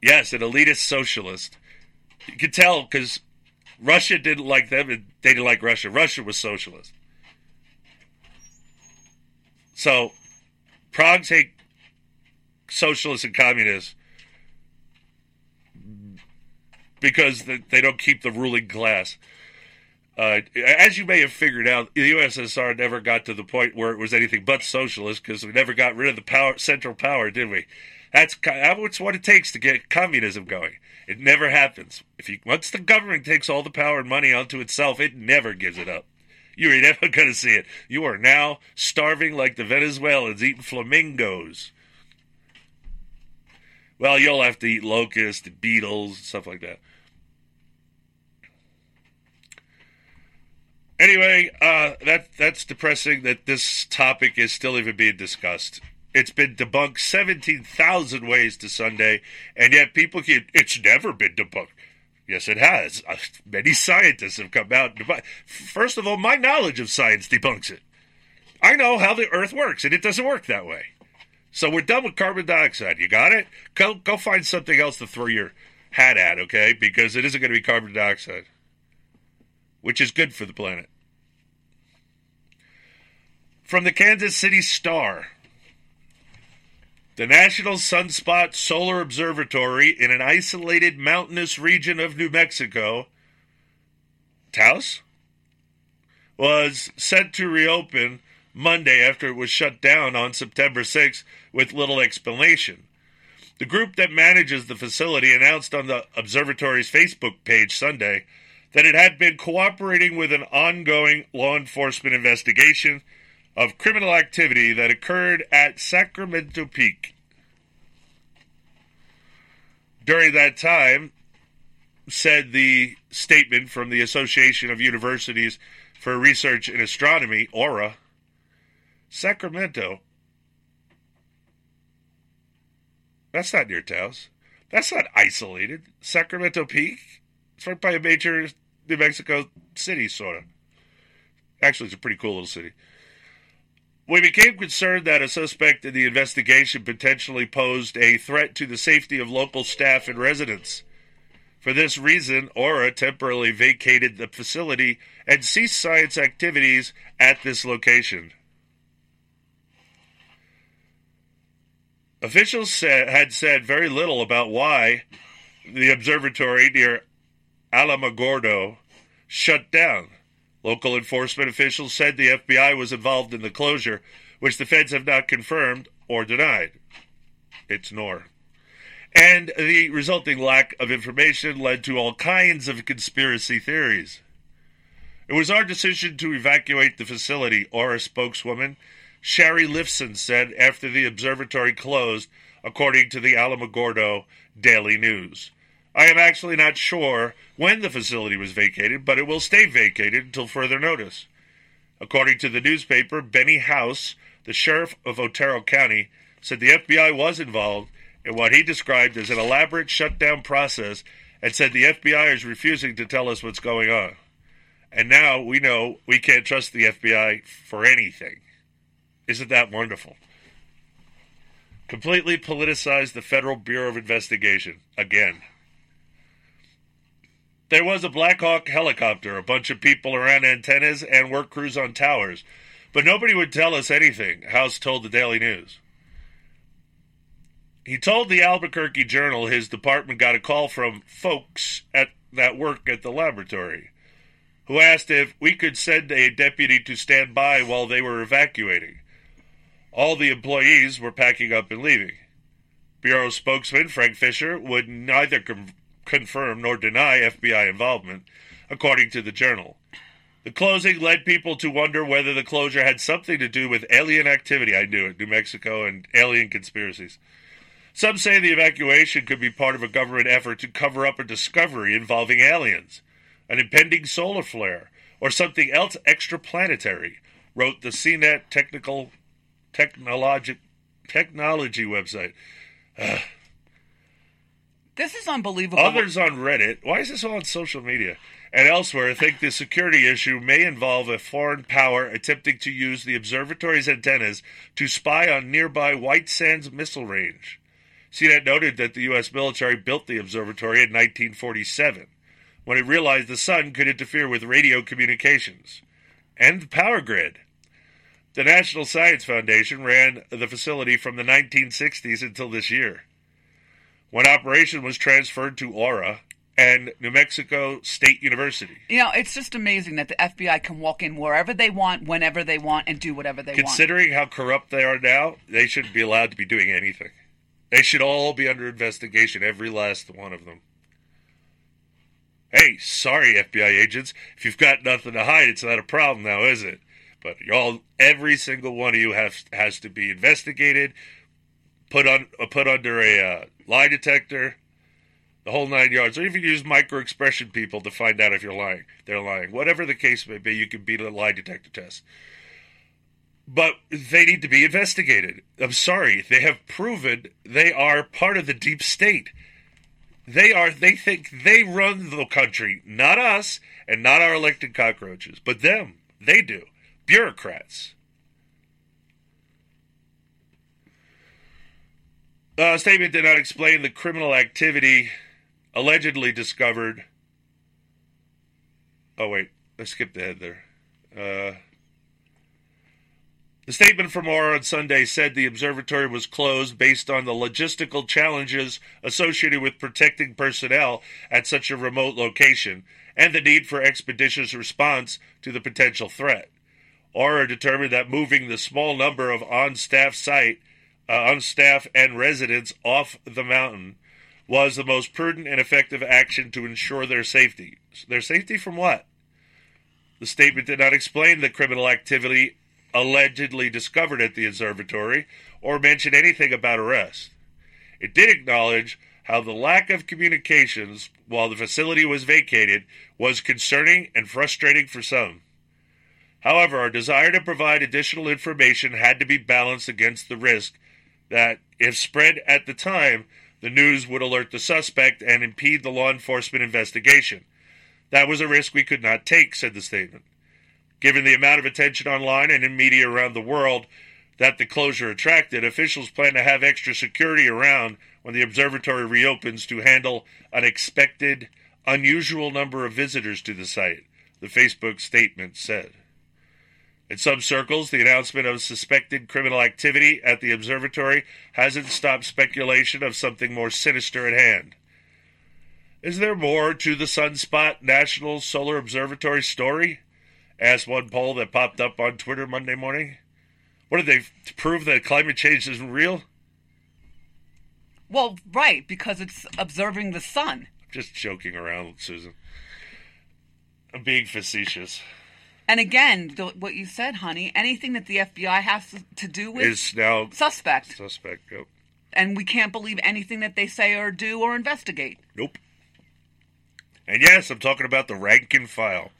Yes, an elitist socialist. You can tell because Russia didn't like them and they didn't like Russia. Russia was socialist. So, Prague take socialists and communists because they don't keep the ruling class. Uh, as you may have figured out, the USSR never got to the point where it was anything but socialist because we never got rid of the power, central power, did we? That's that's what it takes to get communism going. It never happens. If you once the government takes all the power and money onto itself, it never gives it up. You are never [laughs] going to see it. You are now starving like the Venezuelans eating flamingos. Well, you'll have to eat locusts and beetles and stuff like that. Anyway, uh, that that's depressing that this topic is still even being discussed. It's been debunked 17,000 ways to Sunday, and yet people keep, it's never been debunked. Yes, it has. Uh, many scientists have come out. First of all, my knowledge of science debunks it. I know how the Earth works, and it doesn't work that way. So we're done with carbon dioxide. You got it? Go go find something else to throw your hat at, okay? Because it isn't going to be carbon dioxide which is good for the planet. From the Kansas City Star. The National Sunspot Solar Observatory in an isolated mountainous region of New Mexico, Taos, was set to reopen Monday after it was shut down on September 6 with little explanation. The group that manages the facility announced on the observatory's Facebook page Sunday that it had been cooperating with an ongoing law enforcement investigation of criminal activity that occurred at Sacramento Peak. During that time, said the statement from the Association of Universities for Research in Astronomy, AURA, Sacramento. That's not near Taos. That's not isolated. Sacramento Peak. It's right by a major New Mexico city, sort of. Actually, it's a pretty cool little city. We became concerned that a suspect in the investigation potentially posed a threat to the safety of local staff and residents. For this reason, Aura temporarily vacated the facility and ceased science activities at this location. Officials said, had said very little about why the observatory near Alamogordo shut down. Local enforcement officials said the FBI was involved in the closure, which the feds have not confirmed or denied. It's nor. And the resulting lack of information led to all kinds of conspiracy theories. It was our decision to evacuate the facility, Aura spokeswoman Shari Lifson said after the observatory closed, according to the Alamogordo Daily News. I am actually not sure when the facility was vacated, but it will stay vacated until further notice. According to the newspaper, Benny House, the sheriff of Otero County, said the FBI was involved in what he described as an elaborate shutdown process and said the FBI is refusing to tell us what's going on. And now we know we can't trust the FBI for anything. Isn't that wonderful? Completely politicized the Federal Bureau of Investigation again. There was a Black Hawk helicopter, a bunch of people around antennas, and work crews on towers, but nobody would tell us anything, House told the Daily News. He told the Albuquerque Journal his department got a call from folks at that work at the laboratory who asked if we could send a deputy to stand by while they were evacuating. All the employees were packing up and leaving. Bureau spokesman Frank Fisher would neither com- confirm nor deny FBI involvement, according to the Journal. The closing led people to wonder whether the closure had something to do with alien activity. I knew it, New Mexico and alien conspiracies. Some say the evacuation could be part of a government effort to cover up a discovery involving aliens, an impending solar flare, or something else extraplanetary, wrote the CNET Technical Technology Technology website. [sighs] This is unbelievable. Others on Reddit, why is this all on social media? And elsewhere think the security issue may involve a foreign power attempting to use the observatory's antennas to spy on nearby White Sands missile range. CNET noted that the U.S. military built the observatory in 1947 when it realized the sun could interfere with radio communications and the power grid. The National Science Foundation ran the facility from the 1960s until this year, when operation was transferred to Aura and New Mexico State University. You know, it's just amazing that the FBI can walk in wherever they want, whenever they want, and do whatever they want. Considering how corrupt they are now, they shouldn't be allowed to be doing anything. They should all be under investigation, every last one of them. Hey, sorry, FBI agents. If you've got nothing to hide, it's not a problem now, is it? But y'all, every single one of you has has to be investigated, put on uh, put under a uh, lie detector, the whole nine yards, or even use micro expression people to find out if you're lying. They're lying. Whatever the case may be, you can beat a lie detector test. But they need to be investigated. I'm sorry, they have proven they are part of the deep state. They are. They think they run the country, not us, and not our elected cockroaches, but them. They do. Bureaucrats. Uh, statement did not explain the criminal activity allegedly discovered. Oh wait, I skipped ahead there. Uh, the statement from Aura on Sunday said the observatory was closed based on the logistical challenges associated with protecting personnel at such a remote location and the need for expeditious response to the potential threat. Aura determined that moving the small number of on-staff site, uh, on-staff and residents off the mountain was the most prudent and effective action to ensure their safety. Their safety from what? The statement did not explain the criminal activity allegedly discovered at the observatory or mention anything about arrest. It did acknowledge how the lack of communications while the facility was vacated was concerning and frustrating for some. However, our desire to provide additional information had to be balanced against the risk that, if spread at the time, the news would alert the suspect and impede the law enforcement investigation. That was a risk we could not take, said the statement. Given the amount of attention online and in media around the world that the closure attracted, officials plan to have extra security around when the observatory reopens to handle an expected unusual number of visitors to the site, the Facebook statement said. In some circles, the announcement of suspected criminal activity at the observatory hasn't stopped speculation of something more sinister at hand. Is there more to the Sunspot National Solar Observatory story? asked one poll that popped up on Twitter Monday morning. What did they prove that climate change isn't real? Well, right, because it's observing the sun. Just joking around, Susan. I'm being facetious. And again, the, what you said, honey, anything that the FBI has to, do with Is now suspect. Suspect, yep. And we can't believe anything that they say or do or investigate. Nope. And yes, I'm talking about the rank and file.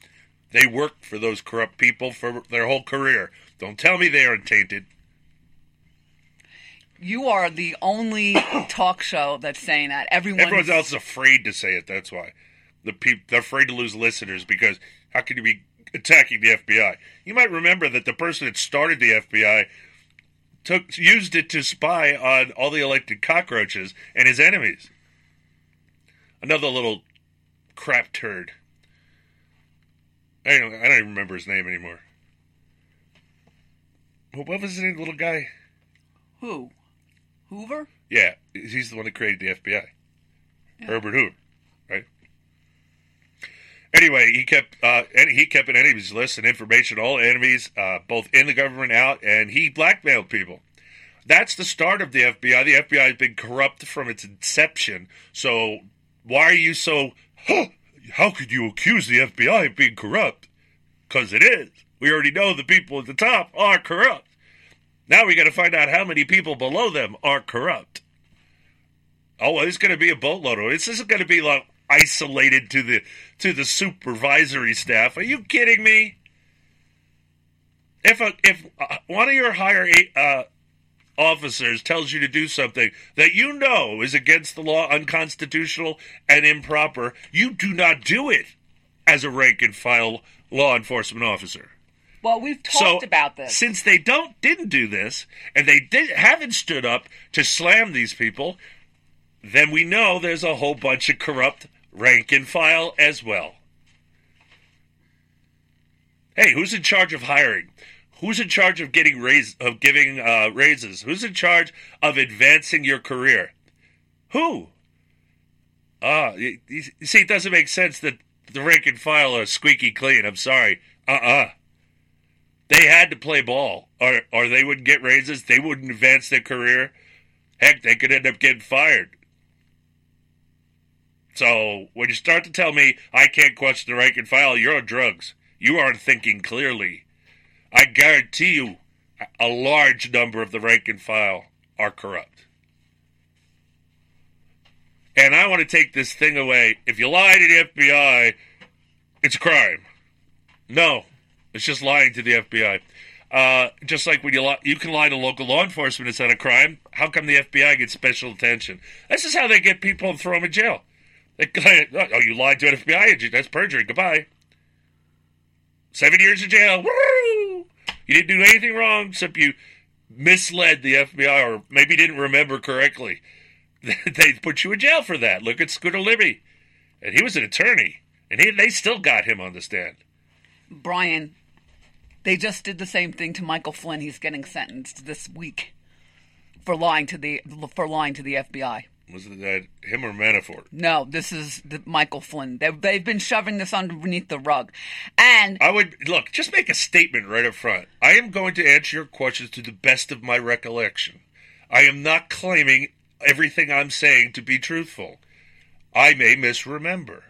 They worked for those corrupt people for their whole career. Don't tell me they aren't tainted. You are the only [coughs] talk show that's saying that. Everyone Everyone else is afraid to say it. That's why the people they're afraid to lose listeners because how can you be attacking the FBI? You might remember that the person that started the FBI took used it to spy on all the elected cockroaches and his enemies. Another little crap turd. I don't, I don't even remember his name anymore. What was his name, little guy? Who? Hoover? Yeah, he's the one that created the FBI. Herbert Hoover? Anyway, he kept uh, he kept an enemies list and information, all enemies, uh, both in the government, out, and he blackmailed people. That's the start of the FBI. The FBI has been corrupt from its inception. So why are you so? Huh, how could you accuse the FBI of being corrupt? Because it is. We already know the people at the top are corrupt. Now we got to find out how many people below them are corrupt. Oh, it's going to be a boatload. This isn't going to be like isolated to the to the supervisory staff. Are you kidding me? If a, if uh, one of your higher uh, officers tells you to do something that you know is against the law, unconstitutional, and improper, you do not do it as a rank and file law enforcement officer. Well, we've talked so, about this. Since they don't didn't do this, and they did, haven't stood up to slam these people, then we know there's a whole bunch of corrupt rank and file as well. Hey, who's in charge of hiring? Who's in charge of getting raise of giving uh, raises? Who's in charge of advancing your career? Who? Ah, you, you see, it doesn't make sense that the rank and file are squeaky clean. I'm sorry. Uh uh They had to play ball, or or they wouldn't get raises. They wouldn't advance their career. Heck, they could end up getting fired. So when you start to tell me I can't question the rank and file, you're on drugs. You aren't thinking clearly. I guarantee you, a large number of the rank and file are corrupt. And I want to take this thing away. If you lie to the FBI, it's a crime. No, it's just lying to the FBI. Uh, just like when you lie, you can lie to local law enforcement, it's not a crime. How come the FBI gets special attention? This is how they get people and throw them in jail. [laughs] Oh, you lied to an FBI agent. That's perjury. Goodbye. Seven years in jail. Woo! You didn't do anything wrong except you misled the FBI or maybe didn't remember correctly. [laughs] they put you in jail for that. Look at Scooter Libby. And he was an attorney. And he, they still got him on the stand. Brian, they just did the same thing to Michael Flynn. He's getting sentenced this week for lying to the for lying to the FBI. Was it that him or Manafort? No, this is the Michael Flynn. They've, they've been shoving this underneath the rug, and I would look. Just make a statement right up front. I am going to answer your questions to the best of my recollection. I am not claiming everything I'm saying to be truthful. I may misremember,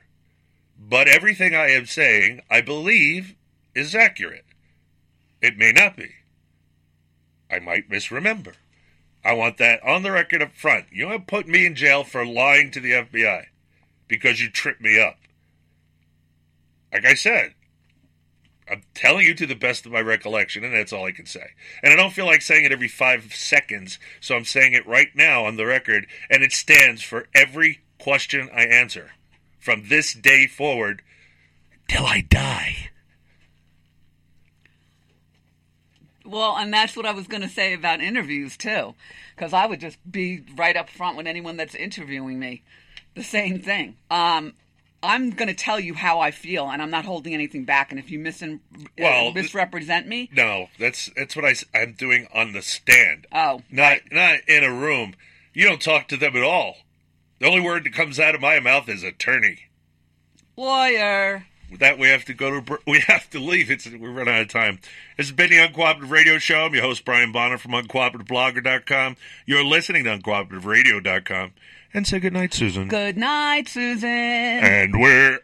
but everything I am saying, I believe, is accurate. It may not be. I might misremember. I want that on the record up front. You don't put me in jail for lying to the FBI because you tripped me up. Like I said, I'm telling you to the best of my recollection, and that's all I can say. And I don't feel like saying it every five seconds, so I'm saying it right now on the record, and it stands for every question I answer from this day forward till I die. Well, and that's what I was going to say about interviews too, because I would just be right up front with anyone that's interviewing me. The same thing. Um, I'm going to tell you how I feel, and I'm not holding anything back. And if you mis- Well, uh, misrepresent me, No, that's that's what I, am doing on the stand. Oh, not not in a room. You don't talk to them at all. The only word that comes out of my mouth is attorney. lawyer. With that, we have to go to we [laughs] have to leave. It's we're running out of time. This has been the Uncooperative Radio Show. I'm your host Brian Bonner from UncooperativeBlogger.com. You're listening to UncooperativeRadio.com. And say good night, Susan. Good night, Susan. And we're